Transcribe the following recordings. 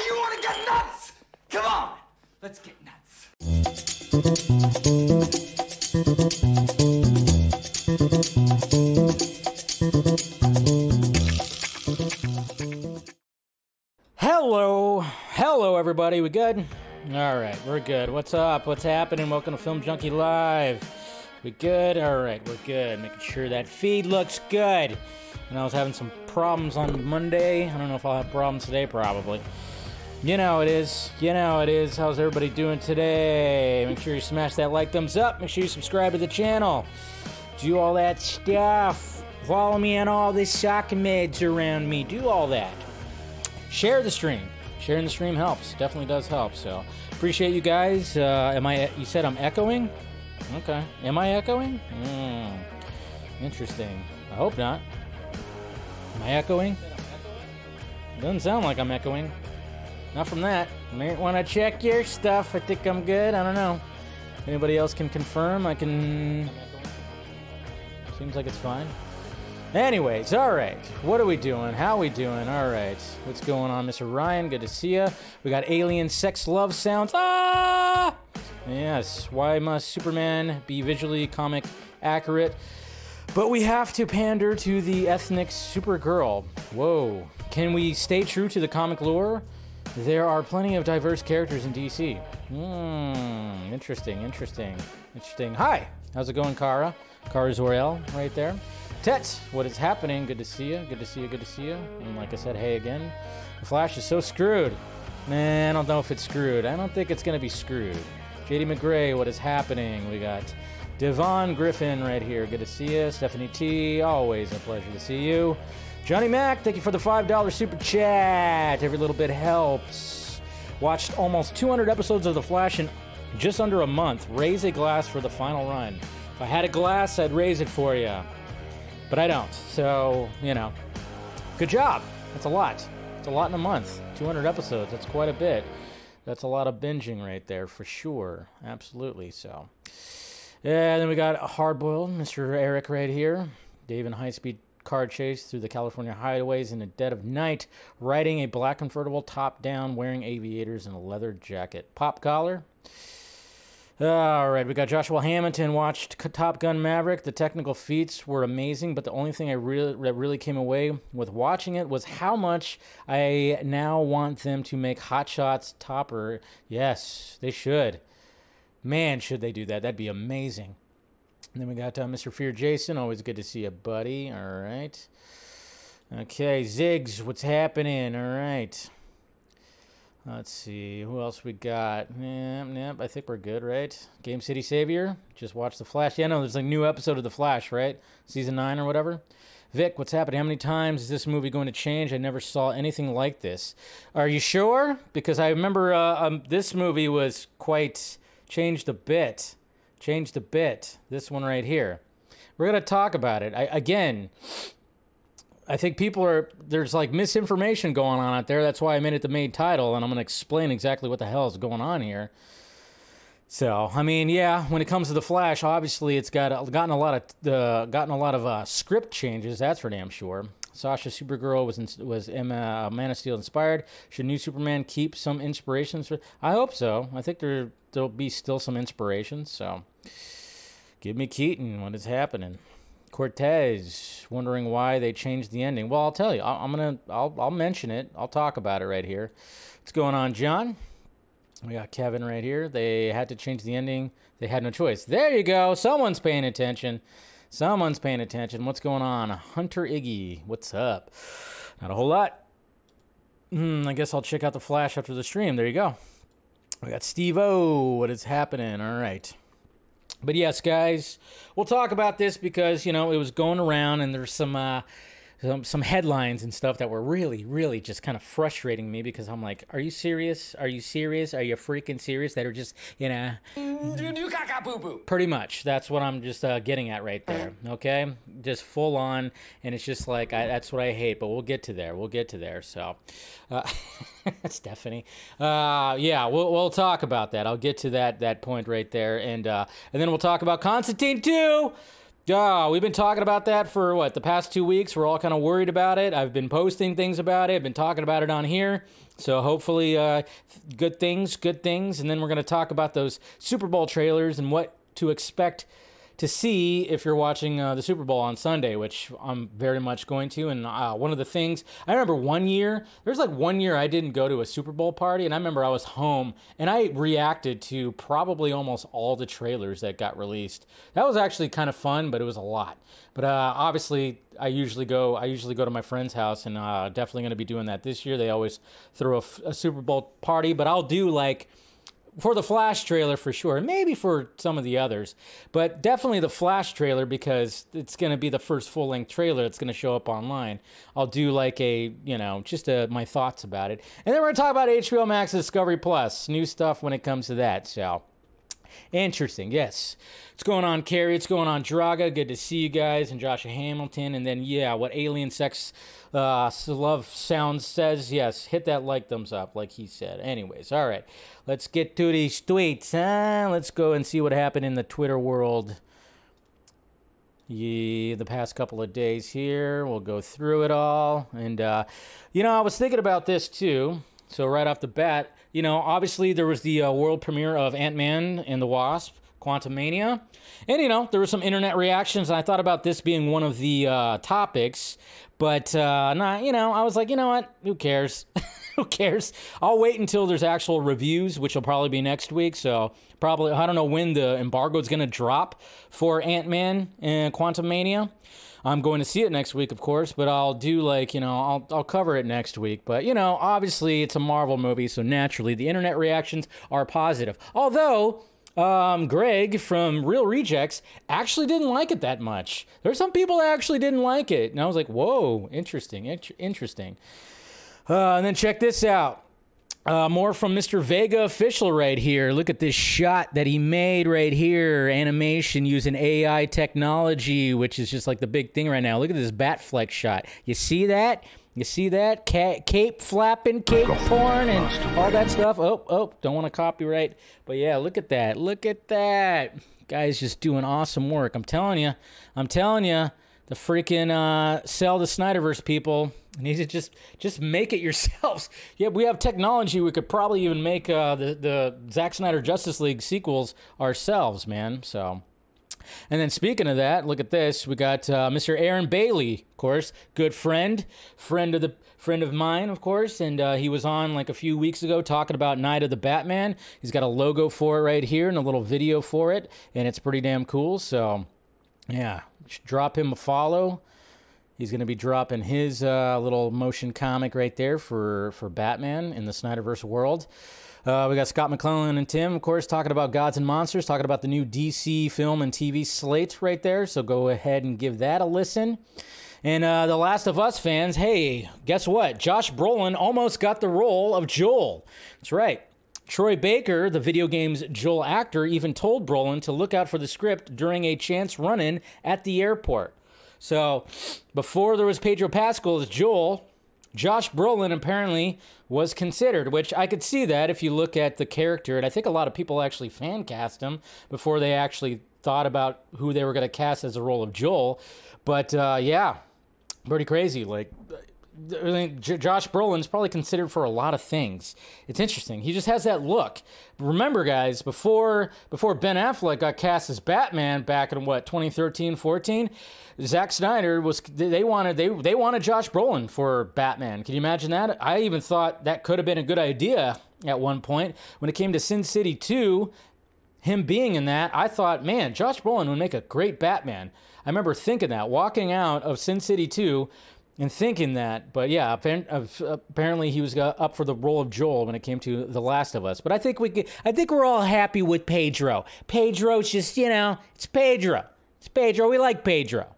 Now you want to get nuts? Come on, let's get nuts. Hello, hello, everybody. We good? All right, we're good. What's up? What's happening? Welcome to Film Junkee Live. We good? All right, we're good. Making sure that feed looks good. And I was having some problems on Monday. I don't know if I'll have problems today. Probably. You know it is. You know it is. How's everybody doing today? Make sure you smash that like, thumbs up. Make sure you subscribe to the channel. Do all that stuff. Follow me on all the sock meds around me. Do all that share the stream. Sharing the stream helps. Definitely does help. So appreciate you guys. Uh, am I? You said I'm echoing. Okay. Am I echoing? Hmm. Interesting. I hope not. Am I echoing? Doesn't sound like I'm echoing. Not from that. May want to check your stuff. I think I'm good. I don't know. Anybody else can confirm? I can. Seems like it's fine. Anyways, all right. What are we doing? How are we doing? All right. What's going on, Mr. Ryan? Good to see you. We got alien sex love sounds. Ah! Yes. Why must Superman be visually comic accurate? But we have to pander to the ethnic Supergirl. Whoa. Can we stay true to the comic lore? There are plenty of diverse characters in DC. Hmm. Interesting, interesting, interesting. Hi. How's it going, Kara? Kara Zor-El, right there. Tets, what is happening? Good to see you. Good to see you. Good to see you. And like I said, hey again. The Flash is so screwed. Man, I don't know if it's screwed. I don't think it's gonna be screwed. JD McGray, what is happening? We got Devon Griffin right here. Good to see you. Stephanie T, always a pleasure to see you. Johnny Mac, thank you for the $5 super chat. Every little bit helps. Watched almost 200 episodes of The Flash in just under a month. Raise a glass for the final run. If I had a glass, I'd raise it for you but I don't. So, you know, good job. That's a lot. It's a lot in a month. 200 episodes. That's quite a bit. That's a lot of binging right there for sure. Absolutely. So, yeah, then we got Hardboiled, Mr. Eric right here. Dave in high speed car chase through the California highways in the dead of night, riding a black convertible top down, wearing aviators and a leather jacket. Pop collar. All right, we got Joshua Hamilton watched Top Gun Maverick. The technical feats were amazing, but the only thing I really that really came away with watching it was how much I now want them to make Hot Shots Topper. Yes, they should. Man, should they do that? That'd be amazing. And then we got uh, Mr. Fear Jason. Always good to see you, buddy. All right. Okay, Ziggs, what's happening? All right. Let's see, who else we got? Yep, yep, I think we're good, right? Game City Savior, just watch The Flash. Yeah, no, there's a new episode of The Flash, right? Season 9 or whatever. Vic, what's happening? How many times is this movie going to change? I never saw anything like this. Are you sure? Because I remember uh, um, this movie was quite changed a bit. Changed a bit. This one right here. We're going to talk about it. I, again, I think people are there's like misinformation going on out there. That's why I made it the main title, and I'm gonna explain exactly what the hell is going on here. So I mean, yeah, when it comes to the Flash, obviously it's got gotten a lot of uh, gotten a lot of uh, script changes. That's for damn sure. Sasha Supergirl was in, was Emma, uh, Man of Steel inspired. Should new Superman keep some inspirations? For, I hope so. I think there there'll be still some inspirations. So give me Keaton. What is happening? Cortez wondering why they changed the ending. Well, I'll tell you. I'm gonna. I'll. I'll mention it. I'll talk about it right here. What's going on, John? We got Kevin right here. They had to change the ending. They had no choice. There you go. Someone's paying attention. Someone's paying attention. What's going on? Hunter Iggy. What's up? Not a whole lot. Hmm, I guess I'll check out the flash after the stream. There you go. We got Steve O. What is happening? All right. But yes, guys, we'll talk about this because you know it was going around, and there's some uh, some some headlines and stuff that were really, really just kind of frustrating me because I'm like, are you serious? Are you serious? Are you freaking serious? That are just you know, pretty much. That's what I'm just uh, getting at right there. Okay, just full on, and it's just like I, that's what I hate. But we'll get to there. We'll get to there. So, uh, Stephanie, uh, yeah, we'll we'll talk about that. I'll get to that that point right there, and uh, and then we'll talk about Constantine too. Yeah, we've been talking about that for what the past two weeks. We're all kind of worried about it. I've been posting things about it. I've Been talking about it on here. So hopefully, uh, good things, good things. And then we're going to talk about those Super Bowl trailers and what to expect to see if you're watching uh, the Super Bowl on Sunday, which I'm very much going to. And uh, one of the things I remember one year, there's like one year I didn't go to a Super Bowl party, and I remember I was home and I reacted to probably almost all the trailers that got released. That was actually kind of fun, but it was a lot. But uh, obviously, I usually go. I usually go to my friend's house, and uh, definitely going to be doing that this year. They always throw a, Super Bowl party, but I'll do like for the Flash trailer for sure, maybe for some of the others, but definitely the Flash trailer because it's going to be the first full length trailer that's going to show up online. I'll do like a, you know, just a, my thoughts about it. And then we're going to talk about HBO Max Discovery Plus, new stuff when it comes to that. So interesting, yes. What's going on, Carrie? What's going on, Draga? Good to see you guys and Joshua Hamilton. And then, yeah, what Alien Sex uh, Love Sounds says, yes, hit that like thumbs up, like he said. Anyways, all right. Let's get to these tweets. Huh? Let's go and see what happened in the Twitter world. Yeah, the past couple of days here. We'll go through it all. And, uh, you know, I was thinking about this too. So, right off the bat, you know, obviously there was the uh, world premiere of Ant Man and the Wasp. Quantumania. And, you know, there were some internet reactions, and I thought about this being one of the uh, topics, but, uh, not, you know, I was like, you know what? Who cares? Who cares? I'll wait until there's actual reviews, which will probably be next week. So, probably, I don't know when the embargo is going to drop for Ant Man and Quantumania. I'm going to see it next week, of course, but I'll do like, you know, I'll, I'll cover it next week. But, you know, obviously it's a Marvel movie, so naturally the internet reactions are positive. Although, um, Greg from Reel Rejects actually didn't like it that much. There's some people that actually didn't like it. And I was like, whoa, interesting, interesting. Uh, and then check this out. Uh, more from Mr. Vega official right here. Look at this shot that he made right here. Animation using AI technology, which is just like the big thing right now. Look at this Batfleck shot. You see that? You see that? Ca- cape flapping, cape porn, and all that stuff. Oh, oh, don't want to copyright. But yeah, look at that. Look at that. Guy's just doing awesome work. I'm telling you. I'm telling you. The freaking uh, sell the Snyderverse people need to just just make it yourselves. yeah, we have technology. We could probably even make uh, the the Zack Snyder Justice League sequels ourselves, man. So. And then speaking of that, look at this. We got uh, Mr. Aaron Bailey, of course, good friend, friend of the friend of mine, of course, and uh, he was on like a few weeks ago talking about Night of the Batman. He's got a logo for it right here and a little video for it, and it's pretty damn cool. So, yeah, drop him a follow. He's going to be dropping his uh, little motion comic right there for for Batman in the Snyderverse world. Uh, we got Scott McClellan and Tim, of course, talking about Gods and Monsters, talking about the new DC film and TV slate right there. So go ahead and give that a listen. And uh, The Last of Us fans, hey, guess what? Josh Brolin almost got the role of Joel. That's right. Troy Baker, the video game's Joel actor, even told Brolin to look out for the script during a chance run in at the airport. So before there was Pedro Pascal as Joel, Josh Brolin apparently was considered, which I could see that if you look at the character. And I think a lot of people actually fan cast him before they actually thought about who they were going to cast as the role of Joel. But uh, yeah, pretty crazy. Like, Josh Brolin's probably considered for a lot of things. It's interesting. He just has that look. Remember, guys, before before Ben Affleck got cast as Batman back in what 2013, 14, Zack Snyder was they wanted they they wanted Josh Brolin for Batman. Can you imagine that? I even thought that could have been a good idea at one point when it came to Sin City 2. Him being in that, I thought, man, Josh Brolin would make a great Batman. I remember thinking that walking out of Sin City 2 and thinking that. But yeah, apparently he was uh, up for the role of Joel when it came to The Last of Us. But I think we, I think we're all happy with Pedro. Pedro's just, you know, it's Pedro. It's Pedro. We like Pedro.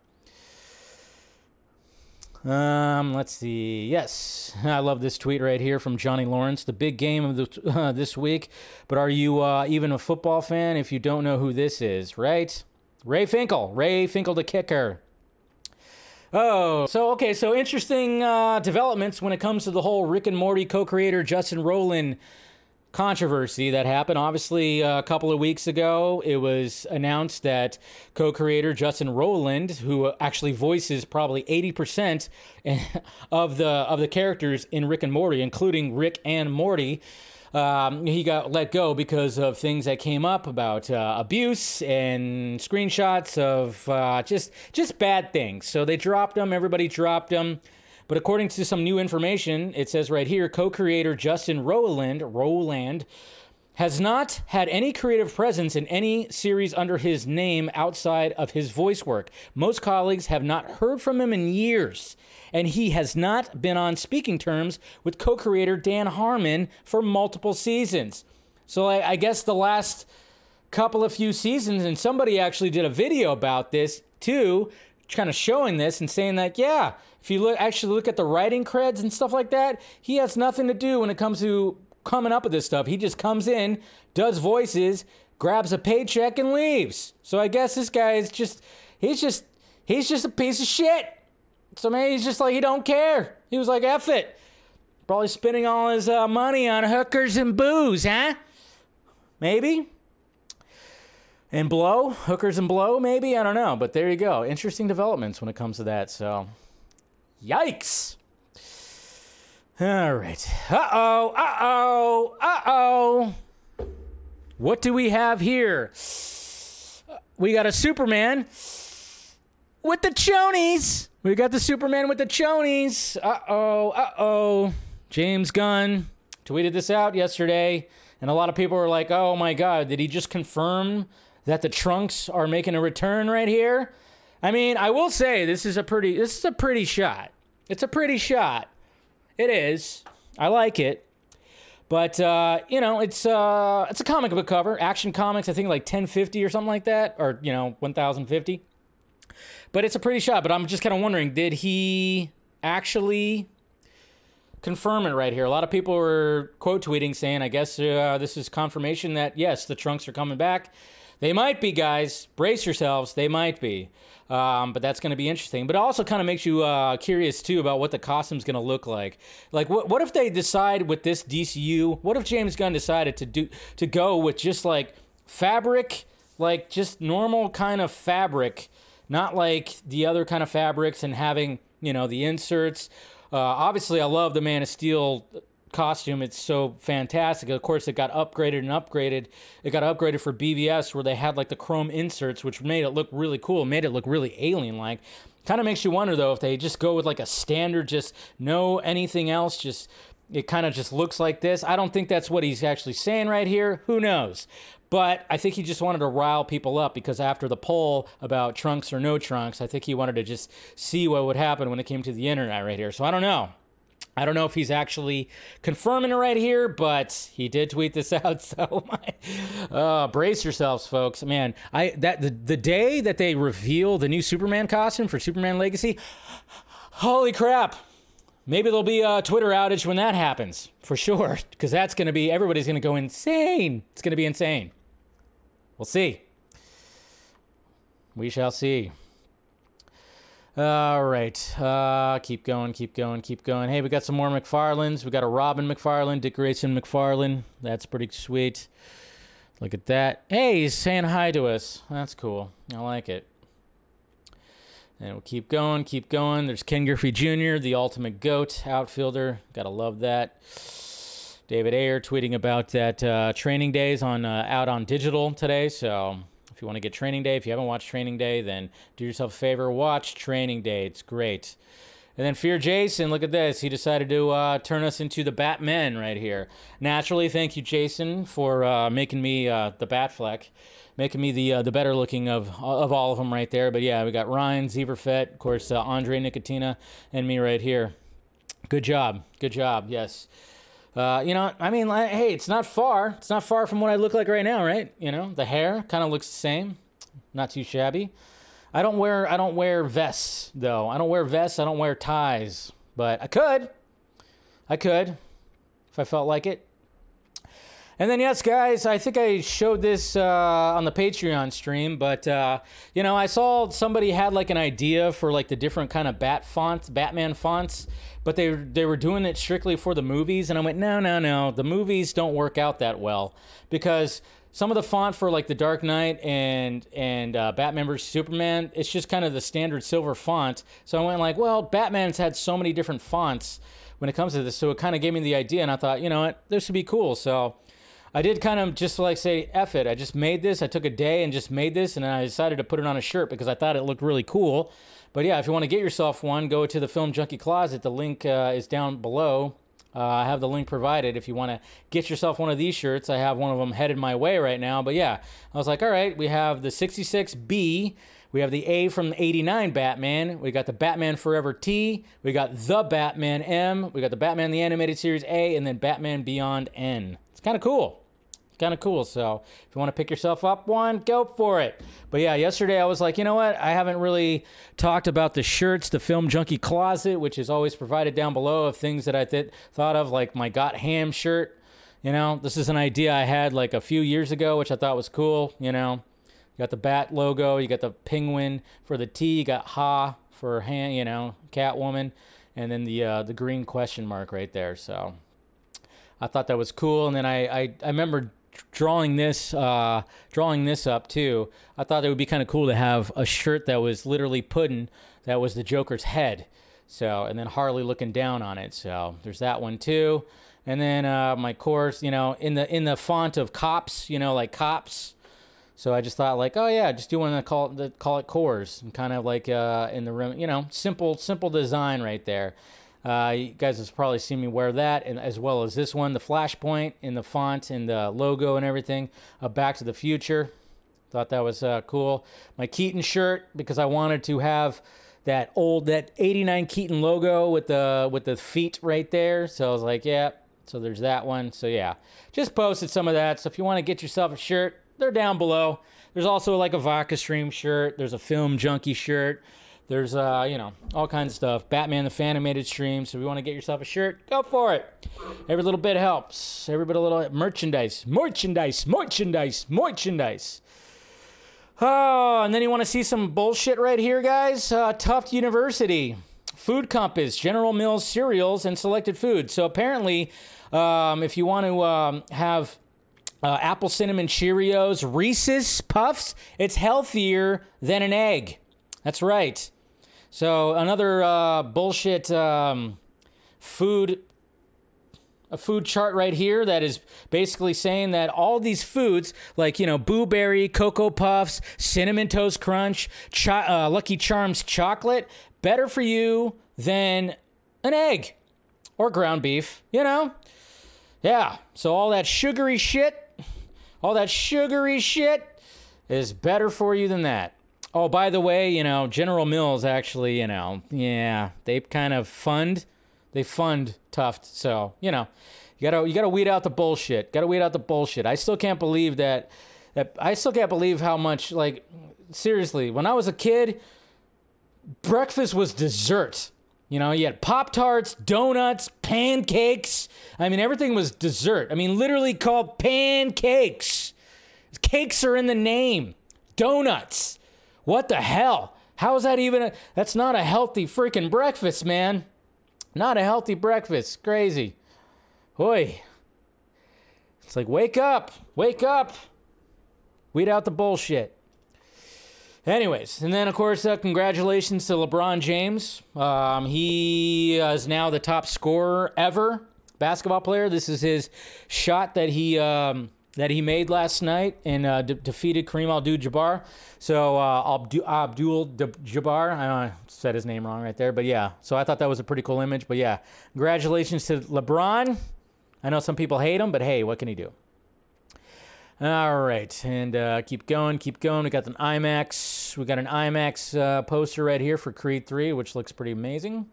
Um, let's see. Yes, I love this tweet right here from Johnny Lawrence. The big game of the uh, this week. But are you uh, even a football fan if you don't know who this is? Right? Ray Finkle. Ray Finkle, the kicker. Oh, so okay, so interesting uh, developments when it comes to the whole Rick and Morty co-creator Justin Roiland controversy that happened. Obviously, uh, a couple of weeks ago, it was announced that co-creator Justin Roiland, who actually voices probably 80% of the of the characters in Rick and Morty, including Rick and Morty, um, he got let go because of things that came up about uh, abuse and screenshots of uh, just just bad things. So they dropped him. Everybody dropped him. But according to some new information, it says right here, co-creator Justin Roiland, Roland, has not had any creative presence in any series under his name outside of his voice work. Most colleagues have not heard from him in years, and he has not been on speaking terms with co creator Dan Harmon for multiple seasons. So I, I, guess the last couple of few seasons, and somebody actually did a video about this too, kind of showing this and saying that, yeah, if you look actually look at the writing creds and stuff like that, he has nothing to do when it comes to coming up with this stuff. He just comes in, does voices, grabs a paycheck, and leaves. So I guess this guy is just he's just he's just a piece of shit. So maybe he's just like he don't care. He was like, F it. Probably spending all his uh, money on hookers and booze, huh? Maybe. And blow, hookers and blow, maybe? I don't know. But there you go. Interesting developments when it comes to that. So, yikes. All right. Uh oh. Uh oh. Uh oh. What do we have here? We got a Superman with the chonies. We got the Superman with the chonies. Uh oh. Uh oh. James Gunn tweeted this out yesterday, and a lot of people were like, oh my God, did he just confirm that the trunks are making a return right here? I mean, I will say this is a pretty this is a pretty shot. It's a pretty shot. It is. I like it. But uh, you know, it's uh, it's a comic book cover. Action Comics, I think like 1050 or something like that, or you know, 1050. But it's a pretty shot. But I'm just kind of wondering, did he actually confirm it right here? A lot of people were quote tweeting saying, "I guess uh, this is confirmation that yes, the trunks are coming back." They might be, guys. Brace yourselves. They might be. Um, but that's going to be interesting. But it also kind of makes you uh, curious too about what the costume's going to look like. Like, what what if they decide with this DCU? What if James Gunn decided to do to go with just like fabric, like just normal kind of fabric, not like the other kind of fabrics, and having you know the inserts. Uh, obviously, I love the Man of Steel costume. It's so fantastic. Of course, it got upgraded and upgraded. It got upgraded for BVS where they had like the chrome inserts, which made it look really cool, made it look really alien like. Kind of makes you wonder though if they just go with like a standard, just no anything else, just it kind of just looks like this. I don't think that's what he's actually saying right here. Who knows? But I think he just wanted to rile people up because after the poll about trunks or no trunks, I think he wanted to just see what would happen when it came to the internet right here. So I don't know. I don't know if he's actually confirming it right here, but he did tweet this out. So, my, uh, brace yourselves, folks. Man, I that the, the day that they reveal the new Superman costume for Superman Legacy, holy crap! Maybe there'll be a Twitter outage when that happens for sure, because that's going to be everybody's going to go insane. It's going to be insane. We'll see. We shall see. All right. Uh, keep going, keep going, keep going. Hey, we got some more McFarlanes. We got a Robin McFarlane, Dick Grayson McFarlane. That's pretty sweet. Look at that. Hey, he's saying hi to us. That's cool. I like it. And we'll keep going, keep going. There's Ken Griffey Jr., the ultimate GOAT outfielder. Gotta love that. David Ayer tweeting about that uh, training days on uh, out on digital today. So you want to get Training Day, if you haven't watched Training Day, then do yourself a favor, watch Training Day. It's great. And then Fear Jason, look at this. He decided to uh, turn us into the Batmen right here. Naturally, thank you, Jason, for uh, making me uh, the Batfleck, making me the uh, the better looking of of all of them right there. But yeah, we got Ryan Zeberfett, of course, uh, Andre Nicotina, and me right here. Good job. Good job. Yes. Uh, you know, I mean, like, hey, it's not far. It's not far from what I look like right now, right? You know, the hair kind of looks the same. Not too shabby. I don't wear I don't wear vests though. I don't wear vests. I don't wear ties, but I could. I could if I felt like it. And then, yes, guys, I think I showed this uh, on the Patreon stream, but uh, you know, I saw somebody had like an idea for like the different kind of bat fonts, Batman fonts, but they they were doing it strictly for the movies, and I went, no, no, no, the movies don't work out that well because some of the font for like the Dark Knight and and uh, Batman vs Superman, it's just kind of the standard silver font. So I went like, well, Batman's had so many different fonts when it comes to this, so it kind of gave me the idea, and I thought, you know what, this would be cool. So I did kind of just like say, F it. I just made this. I took a day and just made this, and I decided to put it on a shirt because I thought it looked really cool. But yeah, if you want to get yourself one, go to the Film Junkee Closet. The link uh, is down below. Uh, I have the link provided if you want to get yourself one of these shirts. I have one of them headed my way right now. But yeah, I was like, all right, we have the 66B. We have the A from the 89 Batman. We got the Batman Forever T. We got the Batman M. We got the Batman the Animated Series A, and then Batman Beyond N. It's kind of cool kind of cool. So if you want to pick yourself up one, go for it. But yeah, yesterday I was like, you know what? I haven't really talked about the shirts, the Film Junkee Closet, which is always provided down below of things that I th- thought of, like my Got Ham shirt. You know, this is an idea I had like a few years ago, which I thought was cool. You know, you got the bat logo, you got the penguin for the T, you got Ha for hand, you know, Catwoman, and then the uh, the green question mark right there. So I thought that was cool. And then I, I, I remember drawing this uh, drawing this up too, I thought it would be kind of cool to have a shirt that was literally pudding that was the Joker's head. So and then Harley looking down on it. So there's that one too. And then uh, my course, you know, in the in the font of cops, you know, like cops. So I just thought like, oh yeah, just do one to call it call it cores and kind of like uh, in the room, you know, simple simple design right there. Uh, you guys have probably seen me wear that, and as well as this one, the Flashpoint in the font and the logo and everything of Back to the Future. Thought that was uh, cool. My Keaton shirt because I wanted to have that old that 89 Keaton logo with the with the feet right there. So I was like, yeah. So there's that one. So yeah, just posted some of that. So if you want to get yourself a shirt, they're down below. There's also like a Vodka Stream shirt. There's a Film Junkee shirt. There's uh, you know, all kinds of stuff. Batman the Fanimated stream. So if you want to get yourself a shirt, go for it. Every little bit helps. Every bit a little merchandise, merchandise, merchandise, merchandise. Oh, and then you want to see some bullshit right here, guys? Uh, Tufts University, Food Compass, General Mills cereals, and selected foods. So apparently, um, if you want to um, have uh, apple cinnamon Cheerios, Reese's Puffs, it's healthier than an egg. That's right. So another uh, bullshit um, food a food chart right here that is basically saying that all these foods like you know blueberry, Cocoa Puffs, Cinnamon Toast Crunch, Cho- uh, Lucky Charms chocolate better for you than an egg or ground beef. You know, yeah. So all that sugary shit, all that sugary shit is better for you than that. Oh, by the way, you know, General Mills actually, you know, yeah, they kind of fund, they fund Tuft. So, you know, you gotta you gotta weed out the bullshit. Gotta weed out the bullshit. I still can't believe that. That I still can't believe how much like seriously. When I was a kid, breakfast was dessert. You know, you had Pop Tarts, donuts, pancakes. I mean, everything was dessert. I mean, literally called pancakes. Cakes are in the name. Donuts. What the hell? How is that even a, that's not a healthy freaking breakfast, man. Not a healthy breakfast. Crazy. Oi. It's like, wake up. Wake up. Weed out the bullshit. Anyways, and then of course, uh, congratulations to LeBron James. Um, he is now the top scorer ever basketball player. This is his shot that he um, that he made last night and uh, de- defeated Kareem Abdul-Jabbar. So uh, Abdu- Abdul Jabbar, I, know I said his name wrong right there, but yeah. So I thought that was a pretty cool image. But yeah, congratulations to LeBron. I know some people hate him, but hey, what can he do? All right, and uh, keep going, keep going. We got an IMAX. We got an IMAX uh, poster right here for Creed 3, which looks pretty amazing.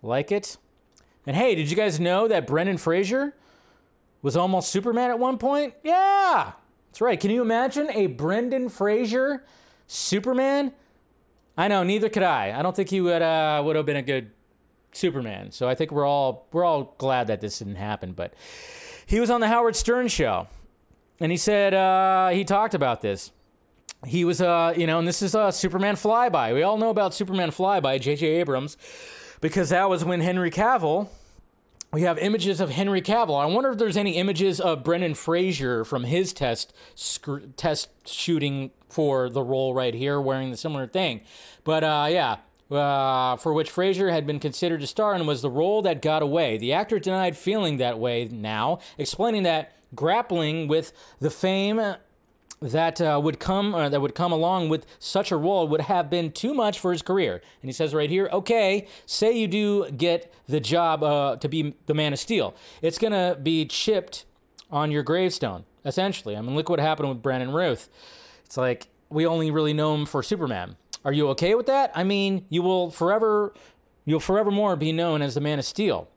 Like it. And hey, did you guys know that Brendan Fraser was almost Superman at one point? Yeah, that's right. Can you imagine a Brendan Fraser Superman? I know, neither could I. I don't think he would uh, would have been a good Superman. So I think we're all we're all glad that this didn't happen. But he was on the Howard Stern show, and he said uh, he talked about this. He was, uh, you know, and this is a Superman flyby. We all know about Superman flyby, J.J. Abrams, because that was when Henry Cavill. We have images of Henry Cavill. I wonder if there's any images of Brendan Fraser from his test sc- test shooting for the role right here, wearing the similar thing. But uh, yeah, uh, for which Fraser had been considered to star and was the role that got away. The actor denied feeling that way now, explaining that grappling with the fame that uh, would come uh, that would come along with such a role would have been too much for his career. And he says right here, okay, say you do get the job uh, to be the Man of Steel, it's gonna be chipped on your gravestone, essentially. I mean, look what happened with Brandon Routh. It's like we only really know him for Superman. Are you okay with that? I mean, you will forever, you'll forevermore be known as the Man of Steel.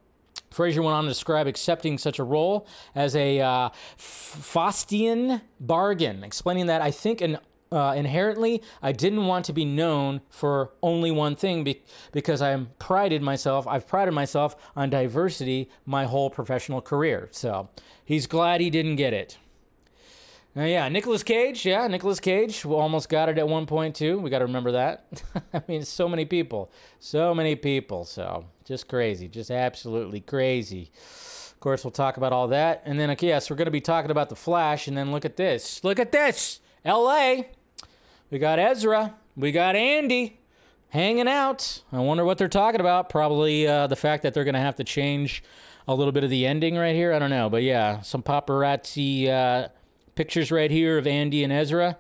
Fraser went on to describe accepting such a role as a uh, Faustian bargain, explaining that I think an uh, inherently, I didn't want to be known for only one thing be- because I'm prided myself. I've prided myself on diversity my whole professional career. So he's glad he didn't get it. Uh, yeah, Nicolas Cage. Yeah, Nicolas Cage. We almost got it at one point too. We got to remember that. I mean, so many people, so many people. So just crazy, just absolutely crazy. Of course, we'll talk about all that, and then okay, yes, we're going to be talking about the Flash, and then look at this. Look at this. L.A. We got Ezra. We got Andy hanging out. I wonder what they're talking about. Probably uh, the fact that they're going to have to change a little bit of the ending right here. I don't know, but yeah, some paparazzi. Uh, Pictures right here of Andy and Ezra.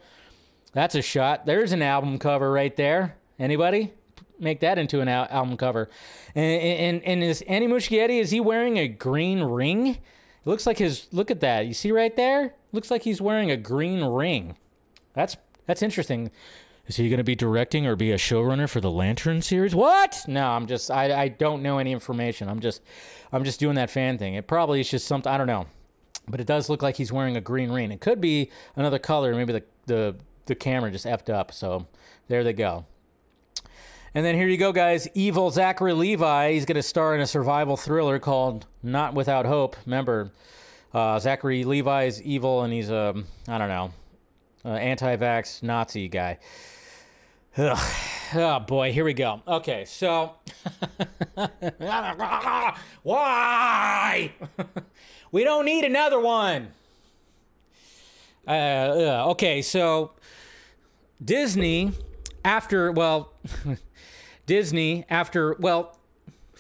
That's a shot. There's an album cover right there. Anybody? Make that into an al- album cover. And, and, and is Andy Muschietti, is he wearing a green ring? It looks like his, look at that. You see right there? Looks like he's wearing a green ring. That's, that's interesting. Is he going to be directing or be a showrunner for the Lantern series? What? No, I'm just I, I don't know any information. I'm just I'm just doing that fan thing. It probably is just something I don't know but it does look like he's wearing a green ring. It could be another color. Maybe the the the camera just effed up. So there they go. And then here you go, guys. Evil Zachary Levi. He's going to star in a survival thriller called Not Without Hope. Remember, uh, Zachary Levi is evil, and he's a I don't know, anti-vax Nazi guy. Ugh. Oh boy, here we go. Okay, so why? we don't need another one. Uh, uh, okay, so Disney, after well, Disney after well,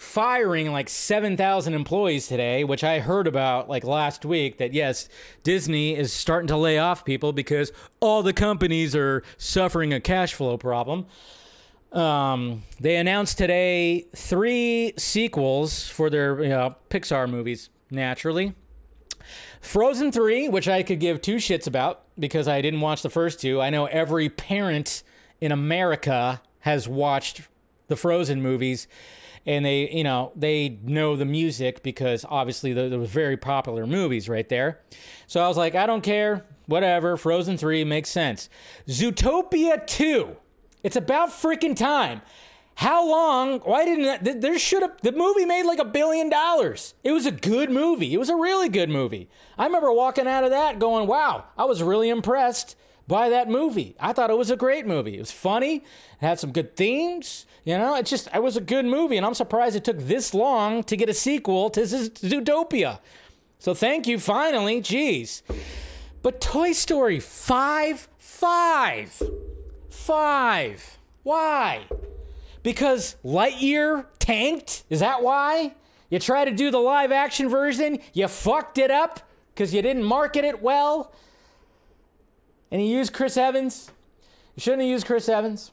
firing like 7,000 employees today, which I heard about like last week that yes, Disney is starting to lay off people because all the companies are suffering a cash flow problem. Um, they announced today three sequels for their you know, Pixar movies, naturally. Frozen 3, which I could give two shits about because I didn't watch the first two. I know every parent in America has watched the Frozen movies and they, you know, they know the music because obviously those were very popular movies right there. So I was like, I don't care, whatever. Frozen 3 makes sense. Zootopia 2 it's about freaking time. How long? Why didn't that, there should have the movie made like a billion dollars. It was a good movie. It was a really good movie. I remember walking out of that going, "Wow, I was really impressed by that movie. I thought it was a great movie. It was funny, it had some good themes. You know, it just it was a good movie, and I'm surprised it took this long to get a sequel to Zootopia. So thank you, finally. Jeez. But Toy Story 5 5 Five. Why? Because Lightyear tanked? Is that why? You try to do the live action version, you fucked it up because you didn't market it well. And you used Chris Evans. You shouldn't have used Chris Evans.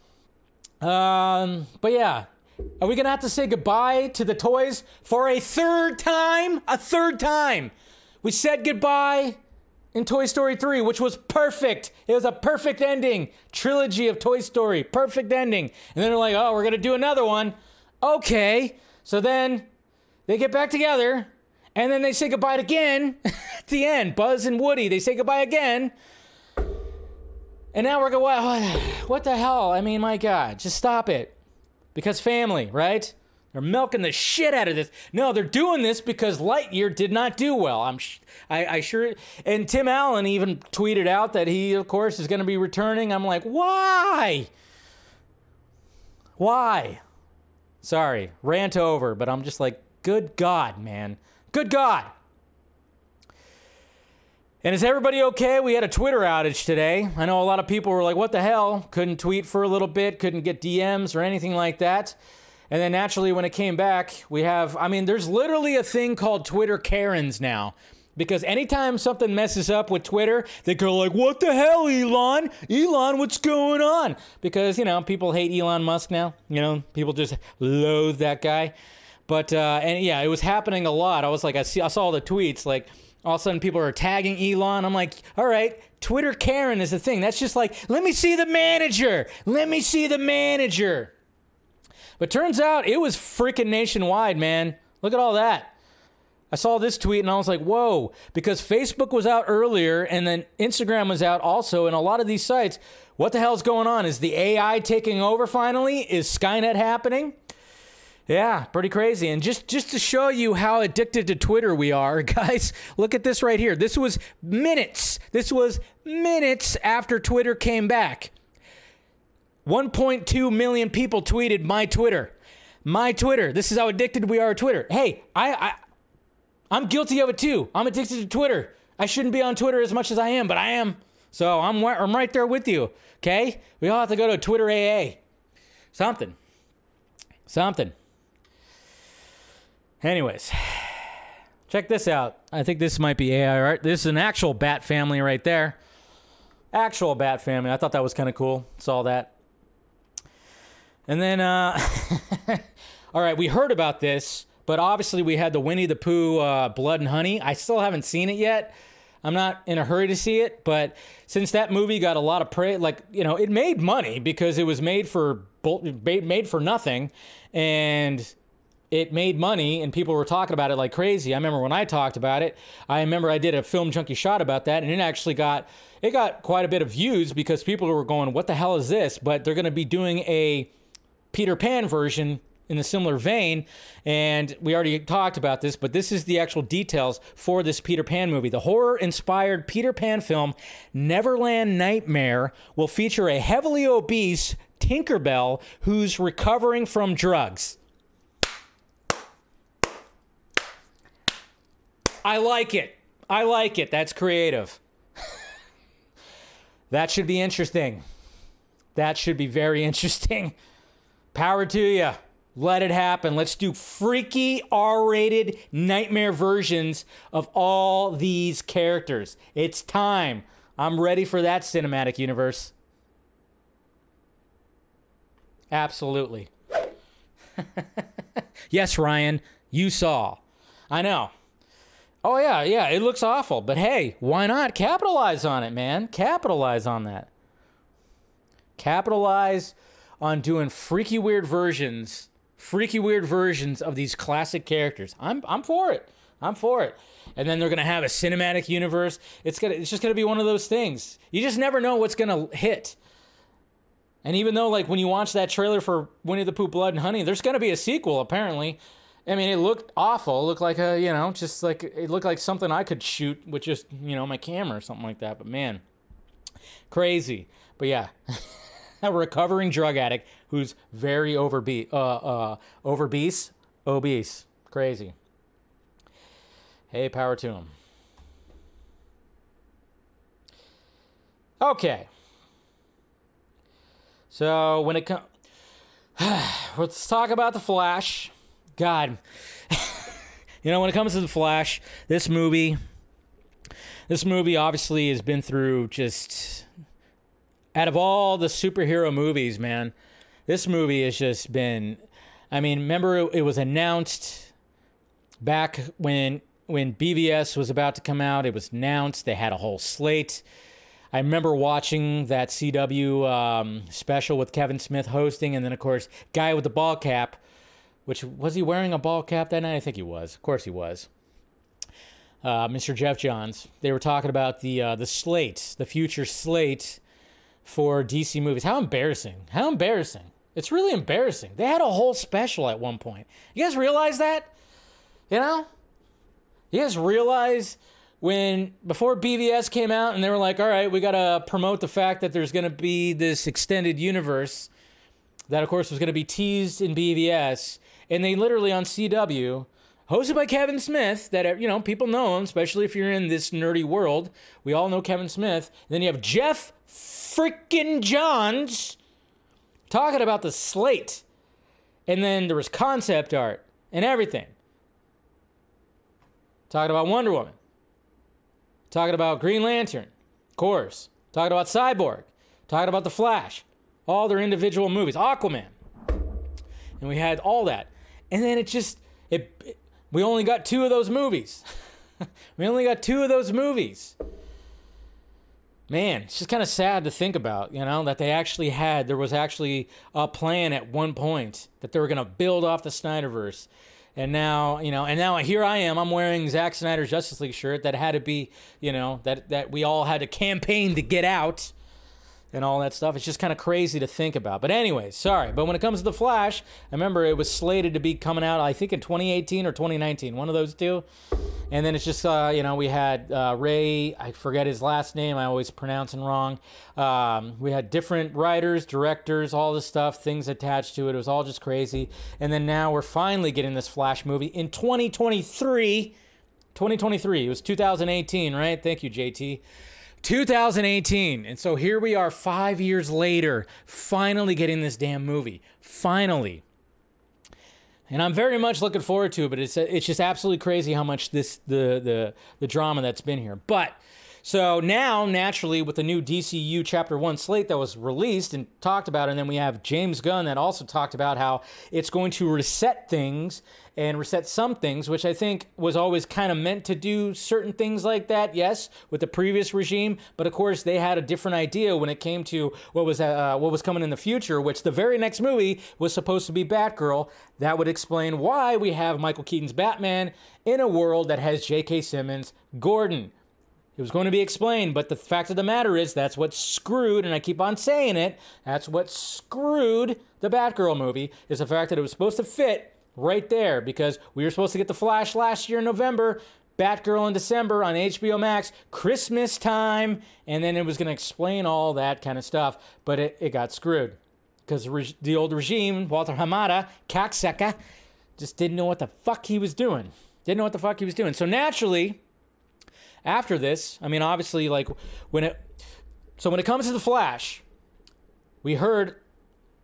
Um, but yeah, are we gonna have to say goodbye to the toys for a third time? A third time. We said goodbye in Toy Story 3, which was perfect. It was a perfect ending. Trilogy of Toy Story, perfect ending. And then they're like, oh, we're going to do another one. Okay. So then they get back together and then they say goodbye again at the end. Buzz and Woody, they say goodbye again. And now we're going, what, what the hell? I mean, my God, just stop it. Because family, right? They're milking the shit out of this. No, they're doing this because Lightyear did not do well. I'm, sh- I, I sure. And Tim Allen even tweeted out that he, of course, is going to be returning. I'm like, why? Why? Sorry, rant over. But I'm just like, good God, man, good God. And is everybody okay? We had a Twitter outage today. I know a lot of people were like, what the hell? Couldn't tweet for a little bit, couldn't get DMs or anything like that. And then naturally, when it came back, we have, I mean, there's literally a thing called Twitter Karens now. Because anytime something messes up with Twitter, they go like, "What the hell, Elon? Elon, what's going on?" Because you know people hate Elon Musk now. You know people just loathe that guy. But uh, and yeah, it was happening a lot. I was like, I see, I saw all the tweets. Like all of a sudden, people are tagging Elon. I'm like, all right, Twitter Karen is the thing. That's just like, let me see the manager. Let me see the manager. But turns out it was freaking nationwide, man. Look at all that. I saw this tweet and I was like, whoa, because Facebook was out earlier and then Instagram was out also. And a lot of these sites, what the hell's going on? Is the AI taking over finally? Is Skynet happening? Yeah, pretty crazy. And just just to show you how addicted to Twitter we are, guys, look at this right here. This was minutes. This was minutes after Twitter came back. 1.2 million people tweeted my Twitter. My Twitter. This is how addicted we are to Twitter. Hey, I, I I'm guilty of it too. I'm addicted to Twitter. I shouldn't be on Twitter as much as I am, but I am. So I'm I'm right there with you. Okay? We all have to go to Twitter AA. Something. Something. Anyways, check this out. I think this might be AI art. This is an actual bat family right there. Actual bat family. I thought that was kind of cool. Saw that. And then, uh, all right, we heard about this, but obviously we had the Winnie the Pooh uh, Blood and Honey. I still haven't seen it yet. I'm not in a hurry to see it, but since that movie got a lot of praise, like you know, it made money because it was made for made for nothing, and it made money and people were talking about it like crazy. I remember when I talked about it, I remember I did a film junkee shot about that and it actually got it got quite a bit of views because people were going, "What the hell is this?" But they're going to be doing a Peter Pan version in a similar vein. And we already talked about this, but this is the actual details for this Peter Pan movie. The horror inspired Peter Pan film, Neverland Nightmare, will feature a heavily obese Tinkerbell who's recovering from drugs. I like it. I like it. That's creative. that should be interesting. That should be very interesting. Power to you. Let it happen. Let's do freaky R rated nightmare versions of all these characters. It's time. I'm ready for that cinematic universe. Absolutely. yes, Ryan, you saw. I know. Oh yeah, yeah, it looks awful, but hey, why not capitalize on it, man? Capitalize on that. Capitalize on doing freaky weird versions, freaky weird versions of these classic characters. I'm I'm for it. I'm for it. And then they're gonna have a cinematic universe. It's gonna it's just gonna be one of those things. You just never know what's gonna hit. And even though like when you watch that trailer for Winnie the Pooh Blood and Honey, there's gonna be a sequel apparently. I mean, it looked awful. It looked like a, you know, just like it looked like something I could shoot with just, you know, my camera or something like that. But man, crazy. But yeah, a recovering drug addict who's very overbe- uh, uh, obese, crazy. Hey, power to him. Okay. So when it comes, let's talk about the Flash. God, you know, when it comes to the Flash, this movie, this movie obviously has been through just out of all the superhero movies, man. This movie has just been. I mean, remember it was announced back when when BVS was about to come out. It was announced they had a whole slate. I remember watching that CW um, special with Kevin Smith hosting, and then of course, guy with the ball cap which was he wearing a ball cap that night? I think he was. Of course he was. Uh, Mr. Geoff Johns. They were talking about the uh, the slate, the future slate for DC movies. How embarrassing! How embarrassing! It's really embarrassing. They had a whole special at one point. You guys realize that? You know? You guys realize when before BVS came out and they were like, all right, we got to promote the fact that there's going to be this extended universe that, of course, was going to be teased in BVS. And they literally on CW, hosted by Kevin Smith, that, you know, people know him, especially if you're in this nerdy world. We all know Kevin Smith. And then you have Geoff freaking Johns talking about the slate. And then there was concept art and everything. Talking about Wonder Woman. Talking about Green Lantern, of course. Talking about Cyborg. Talking about The Flash. All their individual movies. Aquaman. And we had all that. And then it just, it, it we only got two of those movies. we only got two of those movies. Man, it's just kind of sad to think about, you know, that they actually had, there was actually a plan at one point that they were going to build off the Snyderverse and now, you know, and now here I am. I'm wearing Zack Snyder's Justice League shirt that had to be, you know, that that we all had to campaign to get out and all that stuff. It's just kind of crazy to think about. But anyway, sorry. But when it comes to the Flash, I remember it was slated to be coming out, I think in 2018 or 2019, one of those two. And then it's just, uh, you know, we had uh, Ray, I forget his last name, I always pronounce him wrong. Um, we had different writers, directors, all this stuff, things attached to it. It was all just crazy. And then now we're finally getting this Flash movie in 2023. 2023. It was 2018, right? Thank you, JT. 2018. And so here we are 5 years later, finally getting this damn movie. Finally. And I'm very much looking forward to it, but it's it's just absolutely crazy how much this the the the drama that's been here. But so now, naturally, with the new DCU Chapter 1 slate that was released and talked about, and then we have James Gunn that also talked about how it's going to reset things and reset some things, which I think was always kind of meant to do certain things like that, yes, with the previous regime. But of course, they had a different idea when it came to what was, uh, what was coming in the future, which the very next movie was supposed to be Batgirl. That would explain why we have Michael Keaton's Batman in a world that has J.K. Simmons' Gordon. It was going to be explained, but the fact of the matter is that's what screwed, and I keep on saying it, that's what screwed the Batgirl movie, is the fact that it was supposed to fit right there because we were supposed to get The Flash last year in November, Batgirl in December on HBO Max, Christmas time, and then it was going to explain all that kind of stuff, but it, it got screwed because the, the old regime, Walter Hamada, Kakseka, just didn't know what the fuck he was doing. Didn't know what the fuck he was doing. So naturally, after this, I mean, obviously, like when it, so when it comes to the Flash, we heard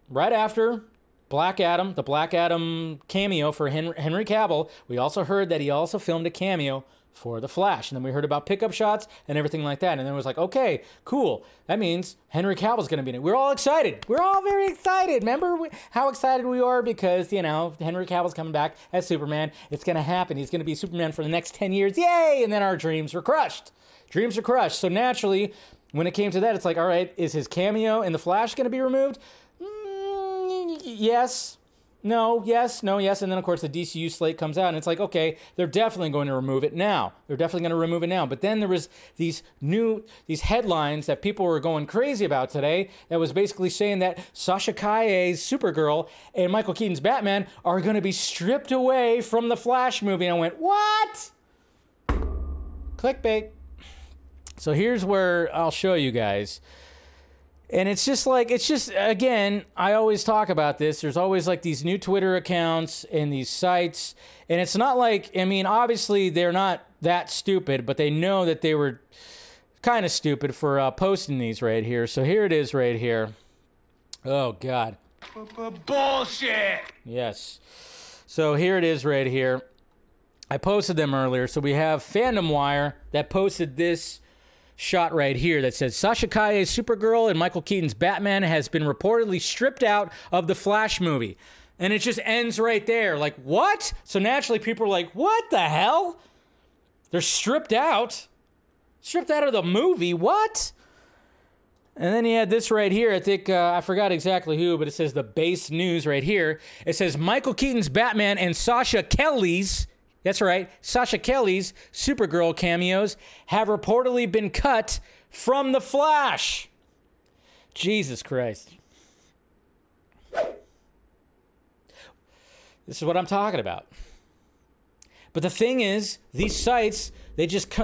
right after Black Adam, the Black Adam cameo for Henry Cavill, we also heard that he also filmed a cameo for the Flash. And then we heard about pickup shots and everything like that. And then it was like, okay, cool. That means Henry Cavill's going to be in it. We're all excited. We're all very excited. Remember how excited we are because, you know, Henry Cavill's coming back as Superman. It's going to happen. He's going to be Superman for the next 10 years. Yay! And then our dreams were crushed. Dreams are crushed. So naturally, when it came to that, it's like, all right, is his cameo in the Flash going to be removed? Mm, yes no, yes, no, yes. And then, of course, the DCU slate comes out, and it's like, okay, they're definitely going to remove it now. They're definitely going to remove it now. But then there was these new, these headlines that people were going crazy about today that was basically saying that Sasha Calle's Supergirl and Michael Keaton's Batman are going to be stripped away from the Flash movie. And I went, what? Clickbait. So here's where I'll show you guys and it's just like it's just again i always talk about this. There's always like these new twitter accounts and these sites. And it's not like i mean obviously they're not that stupid but they know that they were kind of stupid for uh, posting these right here. So here it is right here. Oh god. Bullshit! Yes. So here it is right here. I posted them earlier. So we have fandom wire that posted this shot right here that says Sasha Calle's Supergirl and Michael Keaton's Batman has been reportedly stripped out of the Flash movie. And it just ends right there. Like, what? So naturally, people are like, what the hell? They're stripped out? Stripped out of the movie? What? And then he had this right here. I think, uh, I forgot exactly who, but it says the base news right here. It says Michael Keaton's Batman and Sasha Calle's that's right, Sasha Kelly's Supergirl cameos have reportedly been cut from The Flash. Jesus Christ. This is what I'm talking about. But the thing is, these sites, they just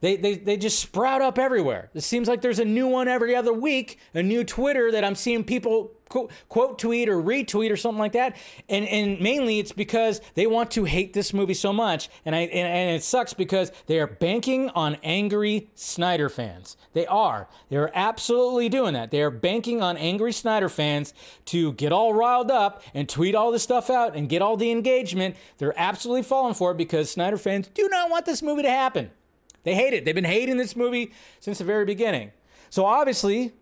they, they, they just sprout up everywhere. It seems like there's a new one every other week, a new Twitter that I'm seeing people quote, quote tweet or retweet or something like that. And, and mainly it's because they want to hate this movie so much. And, I, and, and it sucks because they are banking on angry Snyder fans. They are. They're absolutely doing that. They are banking on angry Snyder fans to get all riled up and tweet all this stuff out and get all the engagement. They're absolutely falling for it because Snyder fans do not want this movie to happen. They hate it. They've been hating this movie since the very beginning. So obviously,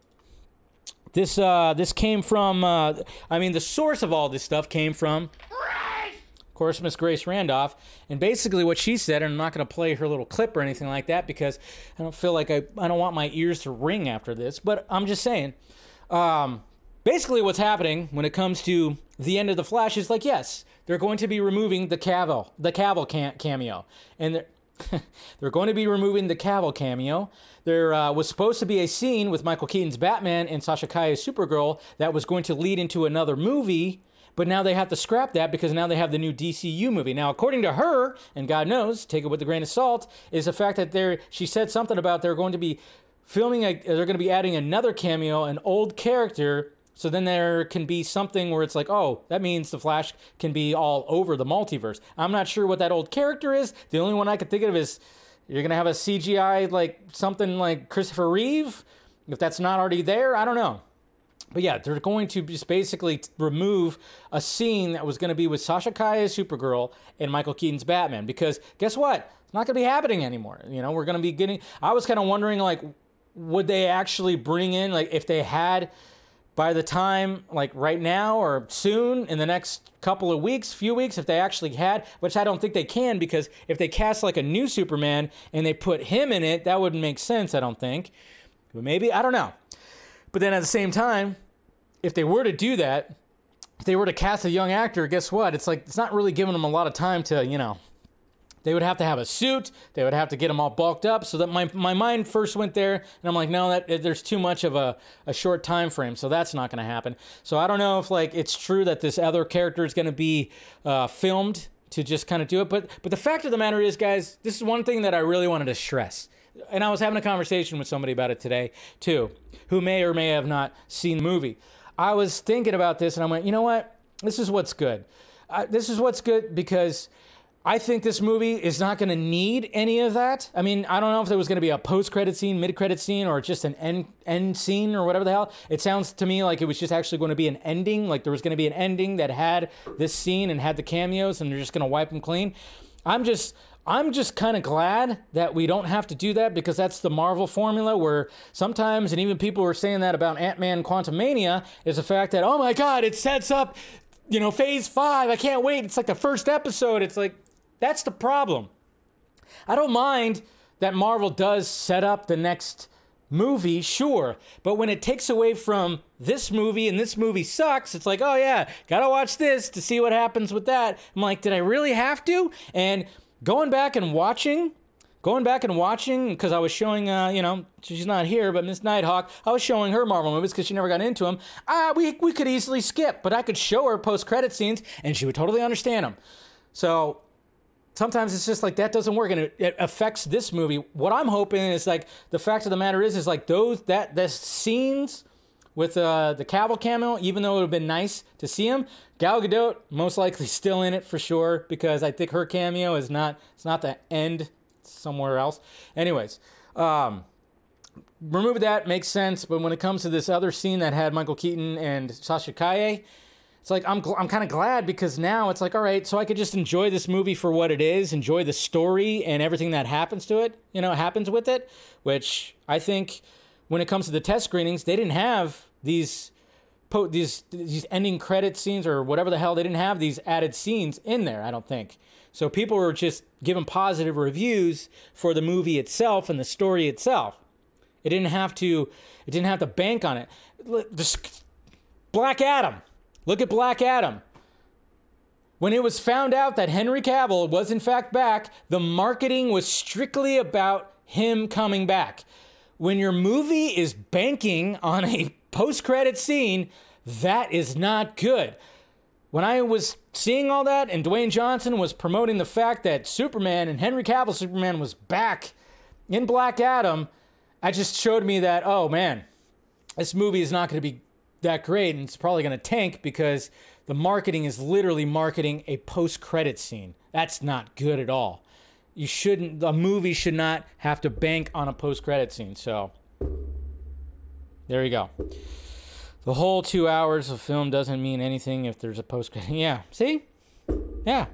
this uh, this came from. Uh, I mean, the source of all this stuff came from. Of course, Miss Grace Randolph, and basically what she said, and I'm not going to play her little clip or anything like that because I don't feel like I, I don't want my ears to ring after this, but I'm just saying. Um, basically, what's happening when it comes to the end of the Flash is like, yes, they're going to be removing the Cavill, the Cavill cameo, and they're going to be removing the Cavill cameo. There uh, was supposed to be a scene with Michael Keaton's Batman and Sasha Calle's Supergirl that was going to lead into another movie, but now they have to scrap that because now they have the new DCU movie. Now, according to her, and God knows, take it with a grain of salt, is the fact that they she said something about they're going to be filming a, they're going to be adding another cameo, an old character so then there can be something where it's like, oh, that means the Flash can be all over the multiverse. I'm not sure what that old character is. The only one I could think of is you're gonna have a CGI like something like Christopher Reeve. If that's not already there, I don't know. But yeah, they're going to just basically remove a scene that was going to be with Sasha Calle as Supergirl and Michael Keaton's Batman because guess what? It's not going to be happening anymore. You know, we're going to be getting. I was kind of wondering like, would they actually bring in like if they had by the time like right now or soon in the next couple of weeks few weeks if they actually had which i don't think they can because if they cast like a new superman and they put him in it that wouldn't make sense i don't think. But maybe i don't know. But then at the same time if they were to do that if they were to cast a young actor guess what? It's like it's not really giving them a lot of time to you know they would have to have a suit. They would have to get them all bulked up. So that my, my mind first went there, and I'm like, no, that there's too much of a, a short time frame, so that's not going to happen. So I don't know if like it's true that this other character is going to be uh, filmed to just kind of do it. But but the fact of the matter is, guys, this is one thing that I really wanted to stress. And I was having a conversation with somebody about it today too, who may or may have not seen the movie. I was thinking about this, and I went, you know what? This is what's good. Uh, this is what's good because I think this movie is not going to need any of that. I mean, I don't know if there was going to be a post-credit scene, mid-credit scene, or just an end end scene or whatever the hell. It sounds to me like it was just actually going to be an ending. Like there was going to be an ending that had this scene and had the cameos, and they're just going to wipe them clean. I'm just. I'm just kind of glad that we don't have to do that because that's the Marvel formula where sometimes, and even people were saying that about Ant Man Quantumania, is the fact that, oh my God, it sets up, you know, phase five. I can't wait. It's like the first episode. It's like, that's the problem. I don't mind that Marvel does set up the next movie, sure, but when it takes away from this movie and this movie sucks, it's like, oh yeah, gotta watch this to see what happens with that. I'm like, did I really have to? And going back and watching, going back and watching, because I was showing, uh, you know, she's not here, but Miss Nighthawk, I was showing her Marvel movies because she never got into them. Uh, we, we could easily skip, but I could show her post credit scenes and she would totally understand them. So sometimes it's just like that doesn't work and it, it, affects this movie what i'm hoping is like the fact of the matter is is like those that the scenes with uh, the Cavill cameo, even though it would have been nice to see him, Gal Gadot most likely still in it for sure because I think her cameo is not it's not the end somewhere else. Anyways, um, remove that makes sense, but when it comes to this other scene that had Michael Keaton and Sasha Calle, it's like I'm gl- I'm kind of glad because now it's like all right, so I could just enjoy this movie for what it is, enjoy the story and everything that happens to it, you know, happens with it, which I think when it comes to the test screenings, they didn't have these po- these these ending credit scenes or whatever the hell they didn't have these added scenes in there, I don't think. So people were just giving positive reviews for the movie itself and the story itself. It didn't have to it didn't have to bank on it. Just Black Adam Look at Black Adam. When it was found out that Henry Cavill was in fact back, the marketing was strictly about him coming back. When your movie is banking on a post credit scene, that is not good. when I was seeing all that and Dwayne Johnson was promoting the fact that Superman and Henry Cavill Superman was back in Black Adam, I just showed me that, oh man, this movie is not going to be that great and it's probably going to tank because the marketing is literally marketing a post credit scene. That's not good at all. You shouldn't, a movie should not have to bank on a post credit scene. So there you go. The whole two hours of film doesn't mean anything if there's a post credit. Yeah, see? Yeah.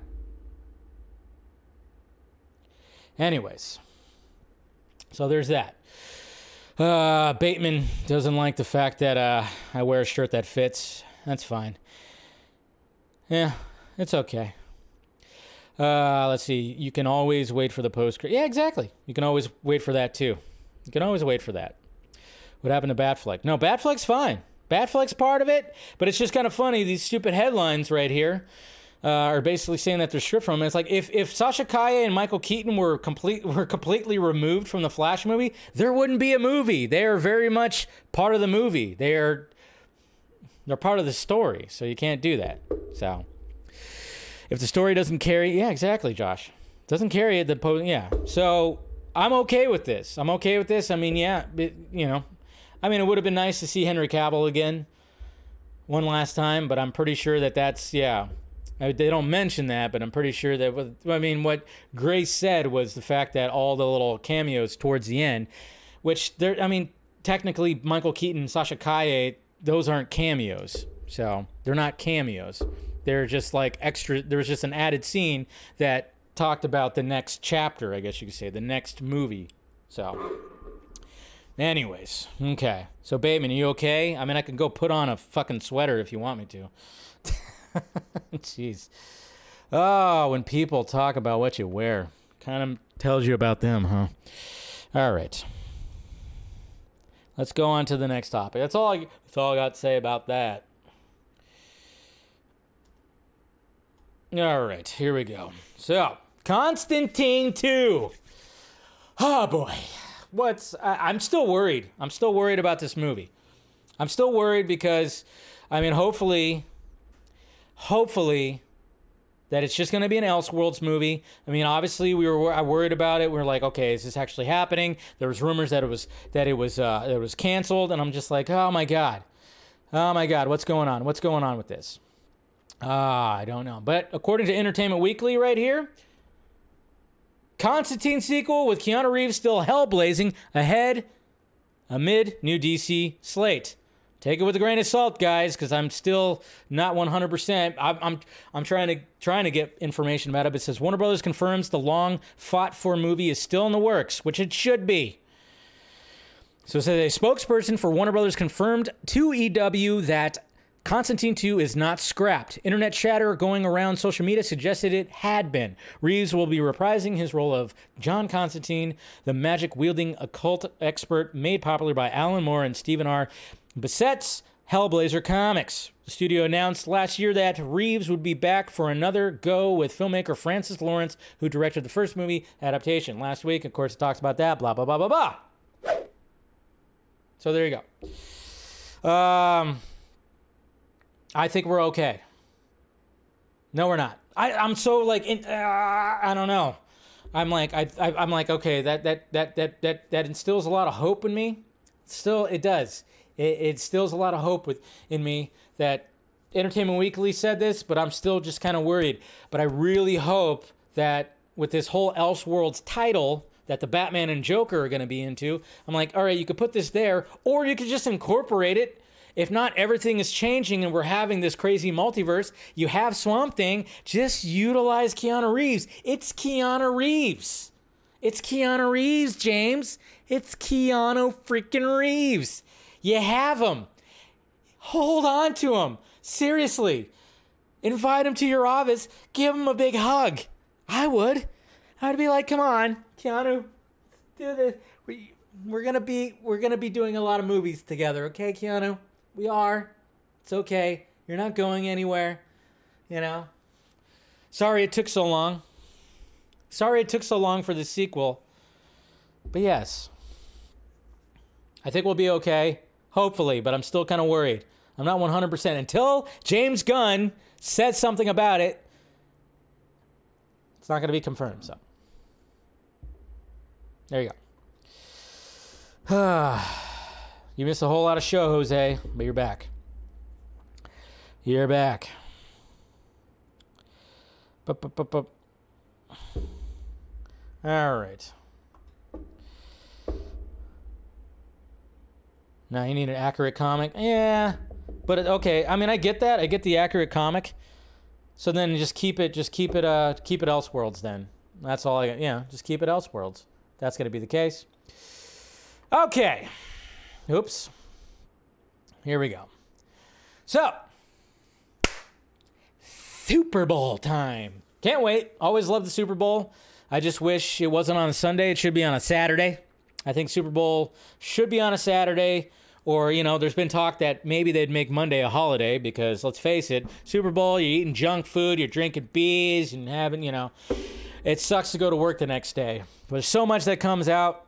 Anyways, so there's that. Uh, Bateman doesn't like the fact that uh, I wear a shirt that fits. That's fine. Yeah, it's okay. Uh, let's see. You can always wait for the post. Yeah, exactly. You can always wait for that too. You can always wait for that. What happened to Batfleck? No, Batfleck's fine. Batfleck's part of it, but it's just kind of funny. These stupid headlines right here uh, are basically saying that they're stripped from it. It's like if, if Sasha Calle and Michael Keaton were complete were completely removed from the Flash movie, there wouldn't be a movie. They are very much part of the movie. They are they're part of the story, so you can't do that. So if the story doesn't carry, yeah, exactly, Josh, doesn't carry it. The po- yeah. So I'm okay with this. I'm okay with this. I mean, yeah, it, you know, I mean, it would have been nice to see Henry Cavill again one last time, but I'm pretty sure that that's yeah. They don't mention that, but I'm pretty sure that. I mean, what Grace said was the fact that all the little cameos towards the end, which there, I mean, technically Michael Keaton, Sasha Calle those aren't cameos. So they're not cameos. They're just like extra. There was just an added scene that talked about the next chapter, I guess you could say, the next movie. So, anyways, okay. So Bateman, are you okay? I mean, I can go put on a fucking sweater if you want me to. Jeez. Oh, when people talk about what you wear, kind of tells you about them, huh? All right. Let's go on to the next topic. That's all. I, that's all I got to say about that. All right, here we go. So, Constantine 2. Oh boy. What's I, I'm still worried. I'm still worried about this movie. I'm still worried because I mean hopefully hopefully that it's just going to be an Elseworlds movie. I mean, obviously we were worried about it. We are like, okay, is this actually happening? There was rumors that it was that it was uh, it was canceled, and I'm just like, oh my god, oh my god, what's going on? What's going on with this? Ah, I don't know. But according to Entertainment Weekly, right here, Constantine sequel with Keanu Reeves still hell blazing ahead amid new DC slate take it with a grain of salt, guys, because I'm still not 100%. I'm, I'm, I'm trying to trying to get information about it. But it says Warner Brothers confirms the long fought for movie is still in the works, which it should be. So it says a spokesperson for Warner Brothers confirmed to EW that Constantine 2 is not scrapped. Internet chatter going around social media suggested it had been. Reeves will be reprising his role of John Constantine, the magic wielding occult expert made popular by Alan Moore and Stephen R. Bissette's Hellblazer Comics. The studio announced last year that Reeves would be back for another go with filmmaker Francis Lawrence, who directed the first movie adaptation. Last week, of course, it talks about that, blah, blah, blah, blah, blah. So there you go. Um, I think we're okay. No, we're not. I, I'm so like, in, uh, I don't know. I'm like, I, I, am like, okay, that, that, that, that, that, that instills a lot of hope in me. Still, it does it, it instills a lot of hope with in me that Entertainment Weekly said this, but I'm still just kind of worried. But I really hope that with this whole Elseworlds title that the Batman and Joker are going to be into, I'm like, all right, you could put this there, or you could just incorporate it. If not, everything is changing and we're having this crazy multiverse. You have Swamp Thing, just utilize Keanu Reeves. It's Keanu Reeves. It's Keanu Reeves, James. It's Keanu freaking Reeves. You have them. Hold on to them. Seriously. Invite them to your office. Give them a big hug. I would. I would be like, come on, Keanu, do this. We, we're gonna be we're gonna be doing a lot of movies together, okay, Keanu? We are. It's okay. You're not going anywhere. You know. Sorry it took so long. Sorry it took so long for the sequel. But yes. I think we'll be okay. Hopefully, but I'm still kind of worried. I'm not 100% until James Gunn says something about it. It's not going to be confirmed. So there you go. you missed a whole lot of show, Jose, but you're back. You're back. All right. Now you need an accurate comic. Yeah, but okay. I mean, I get that. I get the accurate comic. So then just keep it. Just keep it. Uh, keep it Elseworlds. Then that's all I. Got. Yeah, just keep it Elseworlds. That's gonna be the case. Okay. Oops. Here we go. So, Super Bowl time. Can't wait. Always love the Super Bowl. I just wish it wasn't on a Sunday. It should be on a Saturday. I think Super Bowl should be on a Saturday. Or, you know, there's been talk that maybe they'd make Monday a holiday because let's face it, Super Bowl, you're eating junk food, you're drinking beers and having, you know, it sucks to go to work the next day. There's so much that comes out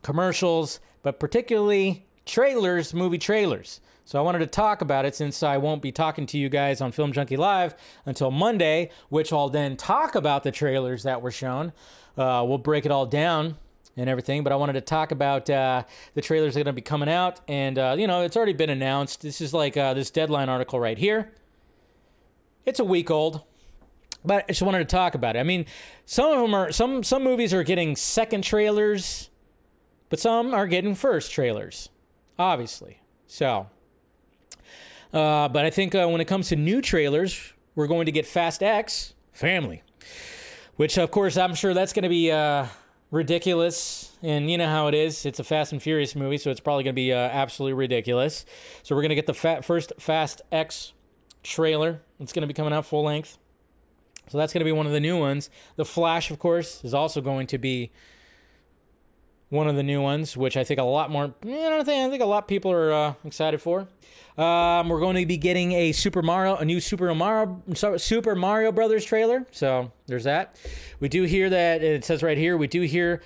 commercials, but particularly trailers, movie trailers. So I wanted to talk about it since I won't be talking to you guys on Film Junkee Live until Monday, which I'll then talk about the trailers that were shown. Uh, we'll break it all down and everything, but I wanted to talk about uh, the trailers that are going to be coming out. And, uh, you know, it's already been announced. This is like uh, this deadline article right here. It's a week old. But I just wanted to talk about it. I mean, some of them are some some movies are getting second trailers, but some are getting first trailers, obviously. So, uh, but I think uh, when it comes to new trailers, we're going to get Fast X Family, which of course I'm sure that's going to be uh, ridiculous. And you know how it is. It's a Fast and Furious movie, so it's probably going to be uh, absolutely ridiculous. So we're going to get the fa- first Fast X trailer. It's going to be coming out full length. So that's going to be one of the new ones. The Flash, of course, is also going to be one of the new ones, which I think a lot more. I don't think I think a lot of people are uh, excited for. Um, we're going to be getting a Super Mario, a new Super Mario, Super Mario Brothers trailer. So there's that. We do hear that it says right here. We do hear.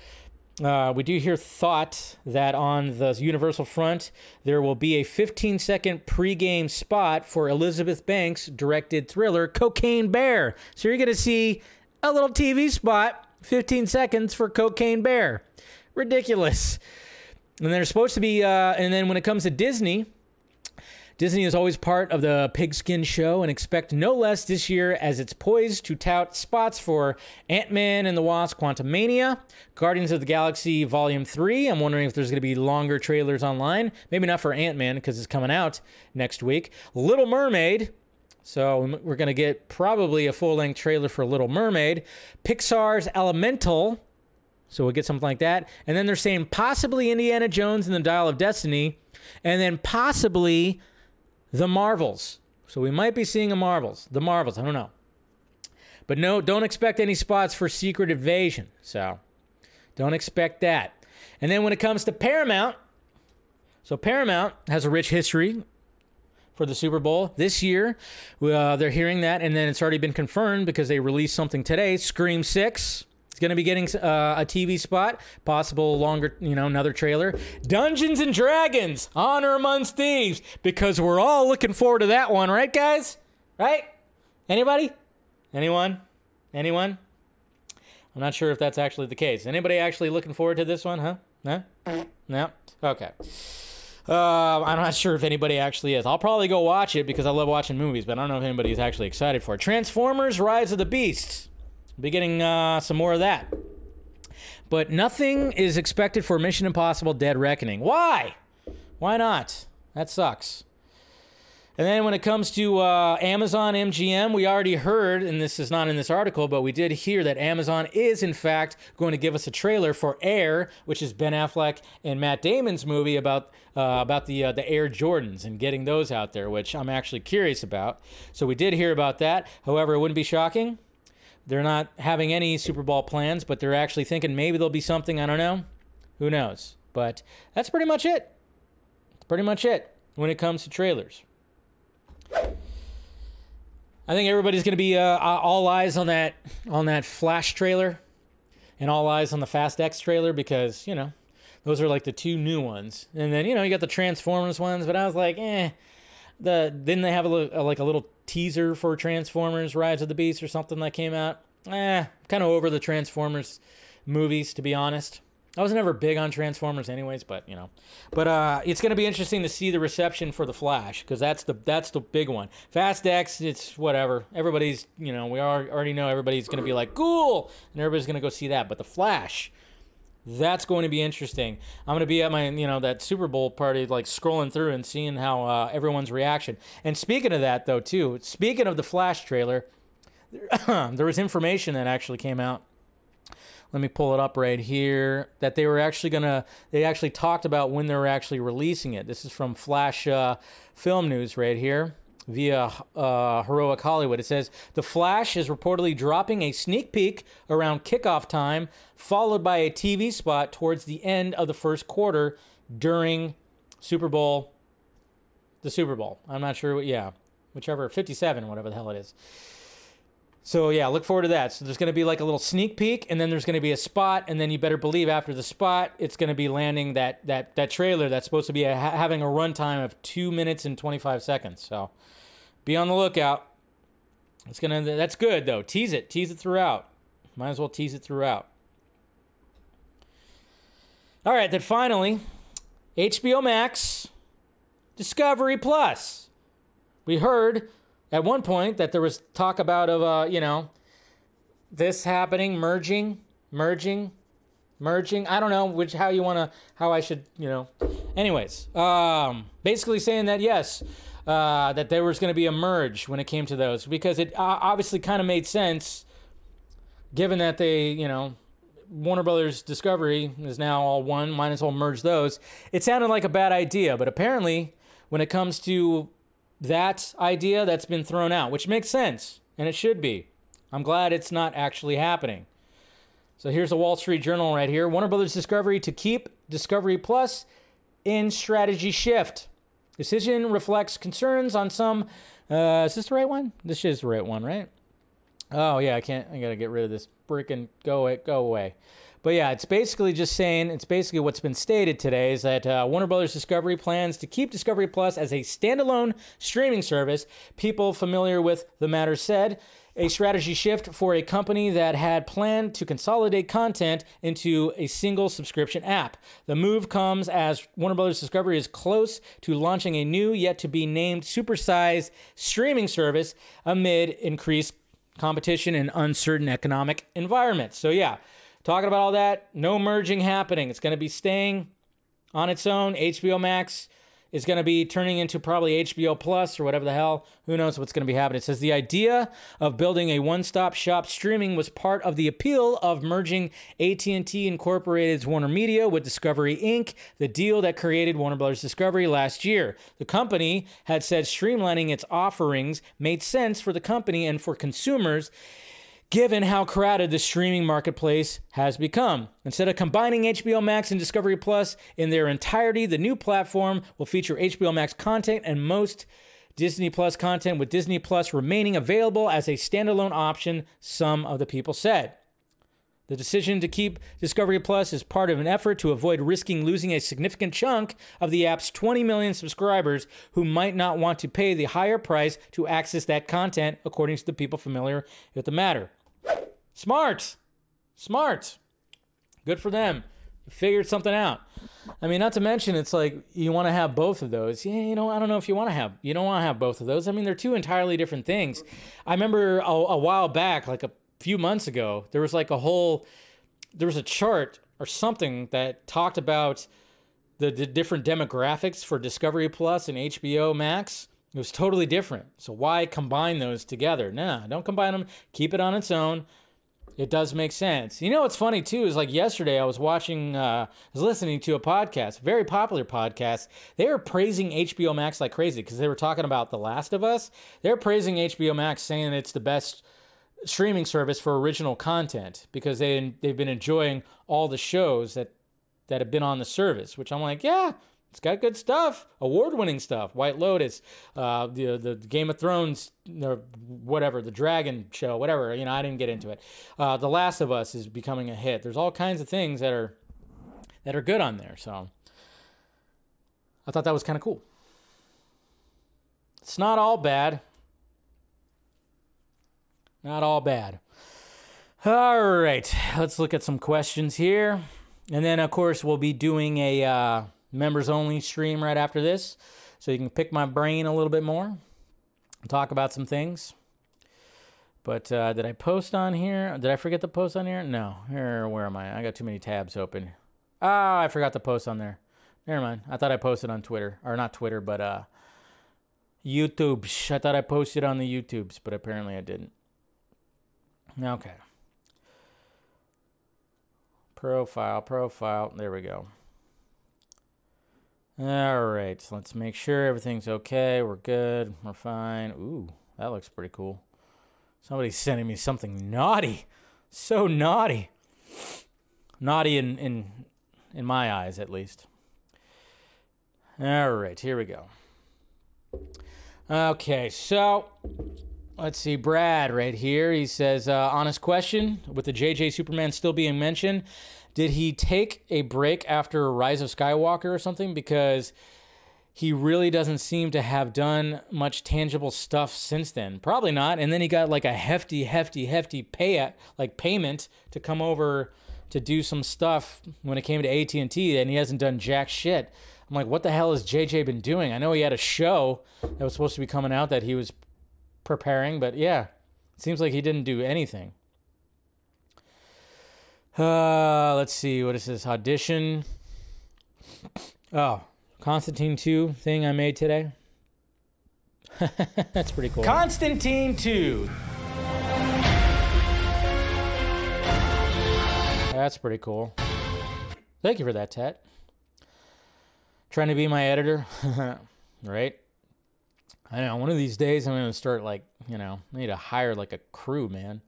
Uh, we do hear thought that on the Universal front there will be a 15 second pregame spot for Elizabeth Banks directed thriller Cocaine Bear. So you're going to see a little TV spot, 15 seconds for Cocaine Bear. Ridiculous. And they're supposed to be, uh, and then when it comes to Disney, Disney is always part of the pigskin show and expect no less this year as it's poised to tout spots for Ant Man and the Wasp Quantumania, Guardians of the Galaxy Volume 3. I'm wondering if there's going to be longer trailers online. Maybe not for Ant Man because it's coming out next week. Little Mermaid. So we're going to get probably a full length trailer for Little Mermaid. Pixar's Elemental. So we'll get something like that. And then they're saying possibly Indiana Jones and the Dial of Destiny. And then possibly the Marvels. So we might be seeing a Marvels. The Marvels, I don't know. But no, don't expect any spots for Secret Invasion. So don't expect that. And then when it comes to Paramount, so Paramount has a rich history for the Super Bowl this year. Uh, they're hearing that, and then it's already been confirmed because they released something today Scream 6 going to be getting uh, a TV spot, possible longer, you know, another trailer. Dungeons and Dragons, Honor Amongst Thieves, because we're all looking forward to that one, right, guys? Right? Anybody? Anyone? Anyone? I'm not sure if that's actually the case. Anybody actually looking forward to this one, huh? No? No? Okay. Uh, I'm not sure if anybody actually is. I'll probably go watch it because I love watching movies, but I don't know if anybody's actually excited for it. Transformers Rise of the Beasts be getting uh, some more of that. But nothing is expected for Mission Impossible Dead Reckoning. Why? Why not? That sucks. And then when it comes to uh, Amazon MGM, we already heard, and this is not in this article, but we did hear that Amazon is in fact going to give us a trailer for Air, which is Ben Affleck and Matt Damon's movie about uh, about the uh, the Air Jordans and getting those out there, which I'm actually curious about. So we did hear about that. However, it wouldn't be shocking they're not having any Super Bowl plans, but they're actually thinking maybe there'll be something. I don't know. Who knows? But that's pretty much it. Pretty much it when it comes to trailers. I think everybody's going to be uh, all eyes on that on that Flash trailer, and all eyes on the Fast X trailer because you know those are like the two new ones. And then you know you got the Transformers ones, but I was like, eh, the didn't they have a, a like a little teaser for Transformers: Rise of the Beast or something that came out? Eh, kind of over the Transformers movies to be honest. I was never big on Transformers, anyways, but you know, but uh, it's going to be interesting to see the reception for the Flash because that's the that's the big one. Fast X, it's whatever. Everybody's you know we are, already know everybody's going to be like cool, and everybody's going to go see that. But the Flash, that's going to be interesting. I'm going to be at my you know that Super Bowl party, like scrolling through and seeing how uh, everyone's reaction. And speaking of that, though, too, speaking of the Flash trailer, there was information that actually came out let me pull it up right here that they were actually gonna they actually talked about when they were actually releasing it this is from flash uh, film news right here via uh, heroic hollywood it says the flash is reportedly dropping a sneak peek around kickoff time followed by a tv spot towards the end of the first quarter during super bowl the super bowl i'm not sure what yeah whichever 57 whatever the hell it is so yeah, look forward to that. So there's going to be like a little sneak peek, and then there's going to be a spot, and then you better believe after the spot, it's going to be landing that that that trailer that's supposed to be a, having a runtime of two minutes and 25 seconds. So be on the lookout. It's gonna that's good though. Tease it, tease it throughout. Might as well tease it throughout. All right, then finally, HBO Max, Discovery Plus. We heard at one point that there was talk about of uh, you know this happening merging merging merging i don't know which how you want to how i should you know anyways um basically saying that yes uh, that there was going to be a merge when it came to those because it uh, obviously kind of made sense given that they you know warner brothers discovery is now all one might as well merge those it sounded like a bad idea but apparently when it comes to that idea that's been thrown out, which makes sense, and it should be. I'm glad it's not actually happening. So here's a Wall Street Journal right here. Warner Brothers Discovery to keep Discovery Plus in strategy shift. Decision reflects concerns on some. Uh, is this the right one? This is the right one, right? Oh yeah, I can't. I gotta get rid of this and go away. Go away. But yeah, it's basically just saying, it's basically what's been stated today is that uh, Warner Brothers Discovery plans to keep Discovery Plus as a standalone streaming service. People familiar with the matter said, a strategy shift for a company that had planned to consolidate content into a single subscription app. The move comes as Warner Brothers Discovery is close to launching a new, yet to be named supersized streaming service amid increased competition and uncertain economic environment. So, yeah, talking about all that. No merging happening. It's going to be staying on its own. HBO Max is going to be turning into probably HBO Plus or whatever the hell. Who knows what's going to be happening? It says the idea of building a one-stop shop streaming was part of the appeal of merging AT&T Incorporated's Warner Media with Discovery Inc., the deal that created Warner Brothers Discovery last year. The company had said streamlining its offerings made sense for the company and for consumers given how crowded the streaming marketplace has become. Instead of combining HBO Max and Discovery Plus in their entirety, the new platform will feature HBO Max content and most Disney Plus content, with Disney Plus remaining available as a standalone option, some of the people said. The decision to keep Discovery Plus is part of an effort to avoid risking losing a significant chunk of the app's 20 million subscribers who might not want to pay the higher price to access that content, according to the people familiar with the matter. Smart. Smart. Good for them. Figured something out. I mean, not to mention, it's like you want to have both of those. Yeah, you know, I don't know if you want to have, you don't want to have both of those. I mean, they're two entirely different things. I remember a, a while back, like a few months ago, there was like a whole, there was a chart or something that talked about the, the different demographics for Discovery Plus and HBO Max. It was totally different. So why combine those together? Nah, don't combine them. Keep it on its own it does make sense. You know what's funny too is like yesterday I was watching, uh, I was listening to a podcast, very popular podcast. They were praising HBO Max like crazy because they were talking about The Last of Us. They're praising HBO Max, saying it's the best streaming service for original content because they they've been enjoying all the shows that that have been on the service. Which I'm like, yeah, it's got good stuff, award-winning stuff. White Lotus, uh, the the Game of Thrones, or whatever, the Dragon Show, whatever. You know, I didn't get into it. Uh, the Last of Us is becoming a hit. There's all kinds of things that are that are good on there. So I thought that was kind of cool. It's not all bad. Not all bad. All right, let's look at some questions here. And then, of course, we'll be doing a uh, members only stream right after this. So you can pick my brain a little bit more, talk about some things. But uh, did I post on here? Did I forget to post on here? No. Here, where am I? I got too many tabs open. Ah, I forgot to post on there. Never mind. I thought I posted on Twitter, or not Twitter, but uh, YouTube. I thought I posted on the YouTubes, but apparently I didn't. Okay. Profile, profile. There we go. All right, so let's make sure everything's okay. We're good. We're fine. Ooh, that looks pretty cool. Somebody's sending me something naughty. So naughty. Naughty in in in my eyes at least. All right, here we go. Okay, so let's see. Brad right here. He says, uh, honest question with the JJ Superman still being mentioned. Did he take a break after Rise of Skywalker or something? Because he really doesn't seem to have done much tangible stuff since then. Probably not. And then he got like a hefty, hefty, hefty pay like payment to come over to do some stuff when it came to AT and T, and he hasn't done jack shit. I'm like, what the hell has JJ been doing? I know he had a show that was supposed to be coming out that he was preparing, but yeah, it seems like he didn't do anything. Uh, let's see, what is this audition? Oh, Constantine 2 thing I made today. That's pretty cool. Constantine 2. That's pretty cool. Thank you for that, Tat. Trying to be my editor, right? I know. One of these days, I'm going to start like, you know, I need to hire like a crew, man.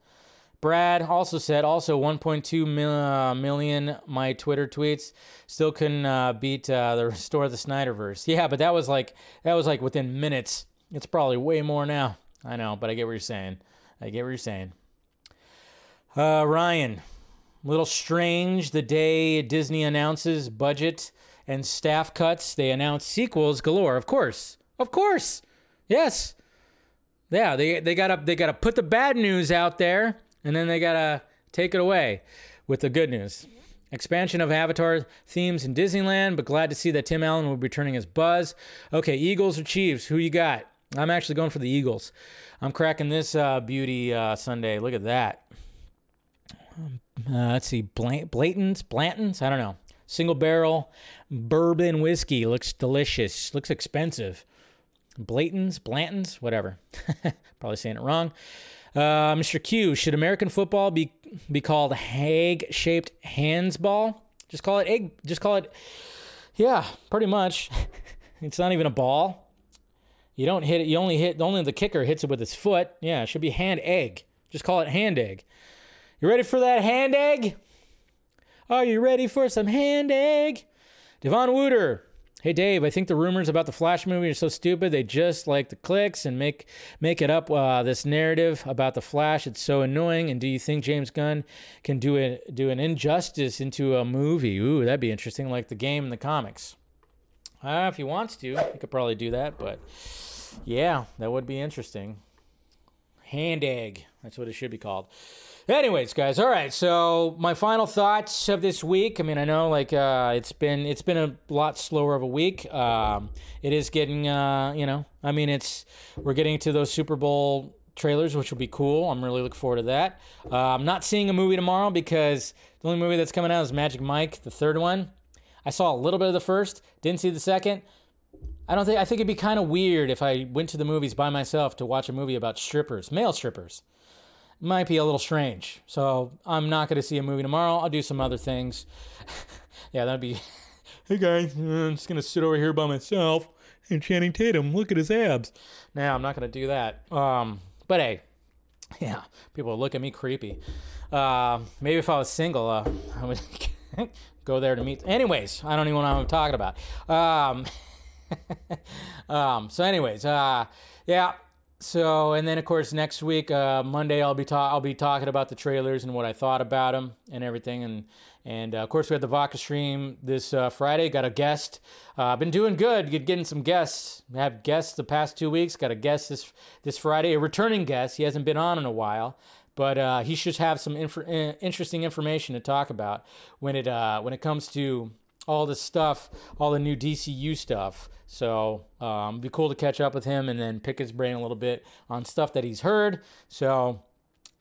Brad also said, also 1.2 mil, uh, million my Twitter tweets still couldn't uh, beat uh, the restore the Snyderverse. Yeah, but that was like that was like within minutes. It's probably way more now. I know, but I get what you're saying. I get what you're saying. Uh, Ryan, little strange the day Disney announces budget and staff cuts. They announce sequels galore. Of course, of course, yes. Yeah, they they gotta they gotta put the bad news out there and then they gotta take it away with the good news. Expansion of Avatar themes in Disneyland, but glad to see that Tim Allen will be returning as Buzz. Okay, Eagles or Chiefs? Who you got? I'm actually going for the Eagles. I'm cracking this uh, beauty uh, Sunday. Look at that. Uh, let's see, Blanton's, Blanton's. I don't know. Single barrel bourbon whiskey looks delicious. Looks expensive. Blanton's, Blanton's, whatever. Probably saying it wrong. Uh, Mr. Q, should American football be be called egg-shaped handsball? Just call it egg. Just call it. Yeah, pretty much. it's not even a ball. You don't hit it. You only hit. Only the kicker hits it with his foot. Yeah, it should be hand egg. Just call it hand egg. You ready for that hand egg? Are you ready for some hand egg? Devon Wooter. Hey Dave, I think the rumors about the Flash movie are so stupid. They just like the clicks and make make it up. Uh, this narrative about the Flash, it's so annoying. And do you think James Gunn can do a, do an injustice into a movie? Ooh, that'd be interesting, like the game and the comics. Uh, if he wants to, he could probably do that. But yeah, that would be interesting. Hand egg, that's what it should be called. Anyways, guys, all right. So my final thoughts of this week. I mean, I know like uh, it's been it's been a lot slower of a week. Um, it is getting uh, you know, I mean, it's we're getting to those Super Bowl trailers, which will be cool. I'm really looking forward to that. Uh, I'm not seeing a movie tomorrow because the only movie that's coming out is Magic Mike, the third one. I saw a little bit of the first, didn't see the second. I don't think I think it'd be kind of weird if I went to the movies by myself to watch a movie about strippers, male strippers might be a little strange. So I'm not going to see a movie tomorrow. I'll do some other things. yeah, that'd be. hey guys, I'm just going to sit over here by myself and Channing Tatum, look at his abs. Now I'm not going to do that. Um, but hey, yeah, people look at me creepy. Uh, maybe if I was single, uh, I would go there to meet. Anyways, I don't even know what I'm talking about. Um, um, so, anyways, uh, yeah, so and then of course next week uh, Monday I'll be ta- I'll be talking about the trailers and what I thought about them and everything and and uh, of course we had the Vodka stream this uh, Friday got a guest. Uh, I've been doing good getting some guests. Have guests the past two weeks got a guest this this Friday a returning guest. He hasn't been on in a while but uh, he should have some inf- uh, interesting information to talk about when it when it comes to all the stuff, all the new DCU stuff. So um, be cool to catch up with him and then pick his brain a little bit on stuff that he's heard. So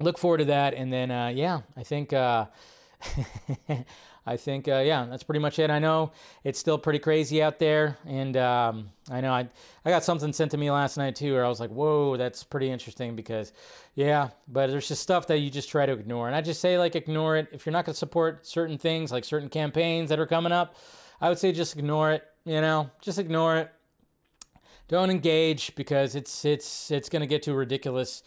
look forward to that. And then uh, yeah, I think uh, I think uh, yeah, that's pretty much it. I know it's still pretty crazy out there, and um, I know I I got something sent to me last night too, where I was like, whoa, that's pretty interesting because yeah, but there's just stuff that you just try to ignore, and I just say like ignore it if you're not going to support certain things like certain campaigns that are coming up. I would say just ignore it. You know, just ignore it. Don't engage because it's it's it's going to get to ridiculous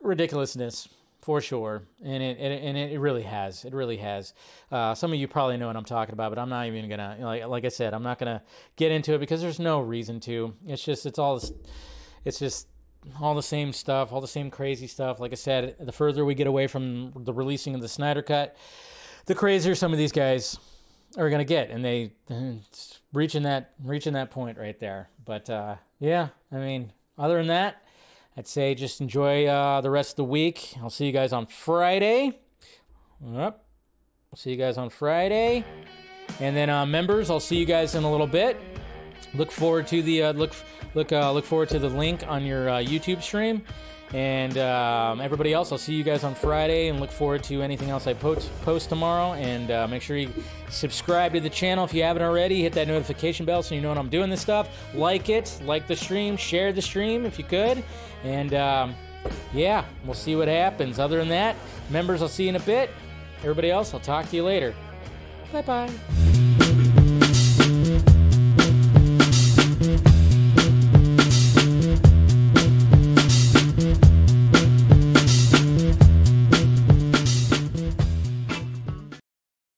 ridiculousness for sure, and it, it, and it really has. It really has. Uh, some of you probably know what I'm talking about, but I'm not even gonna like like I said, I'm not gonna get into it because there's no reason to. It's just it's all it's just all the same stuff, all the same crazy stuff. Like I said, the further we get away from the releasing of the Snyder Cut, the crazier some of these guys are gonna get, and they reaching that reaching that point right there. But uh, yeah, I mean, other than that I'd say just enjoy uh, the rest of the week. I'll see you guys on Friday. Yep. I'll see you guys on Friday. And then uh, members, I'll see you guys in a little bit. Look forward to the uh, look look uh, look forward to the link on your uh, YouTube stream. And um, everybody else, I'll see you guys on Friday and look forward to anything else I post, post tomorrow. And uh, make sure you subscribe to the channel if you haven't already. Hit that notification bell so you know when I'm doing this stuff. Like it, like the stream, share the stream if you could. And um, yeah, we'll see what happens. Other than that, members, I'll see you in a bit. Everybody else, I'll talk to you later. Bye bye.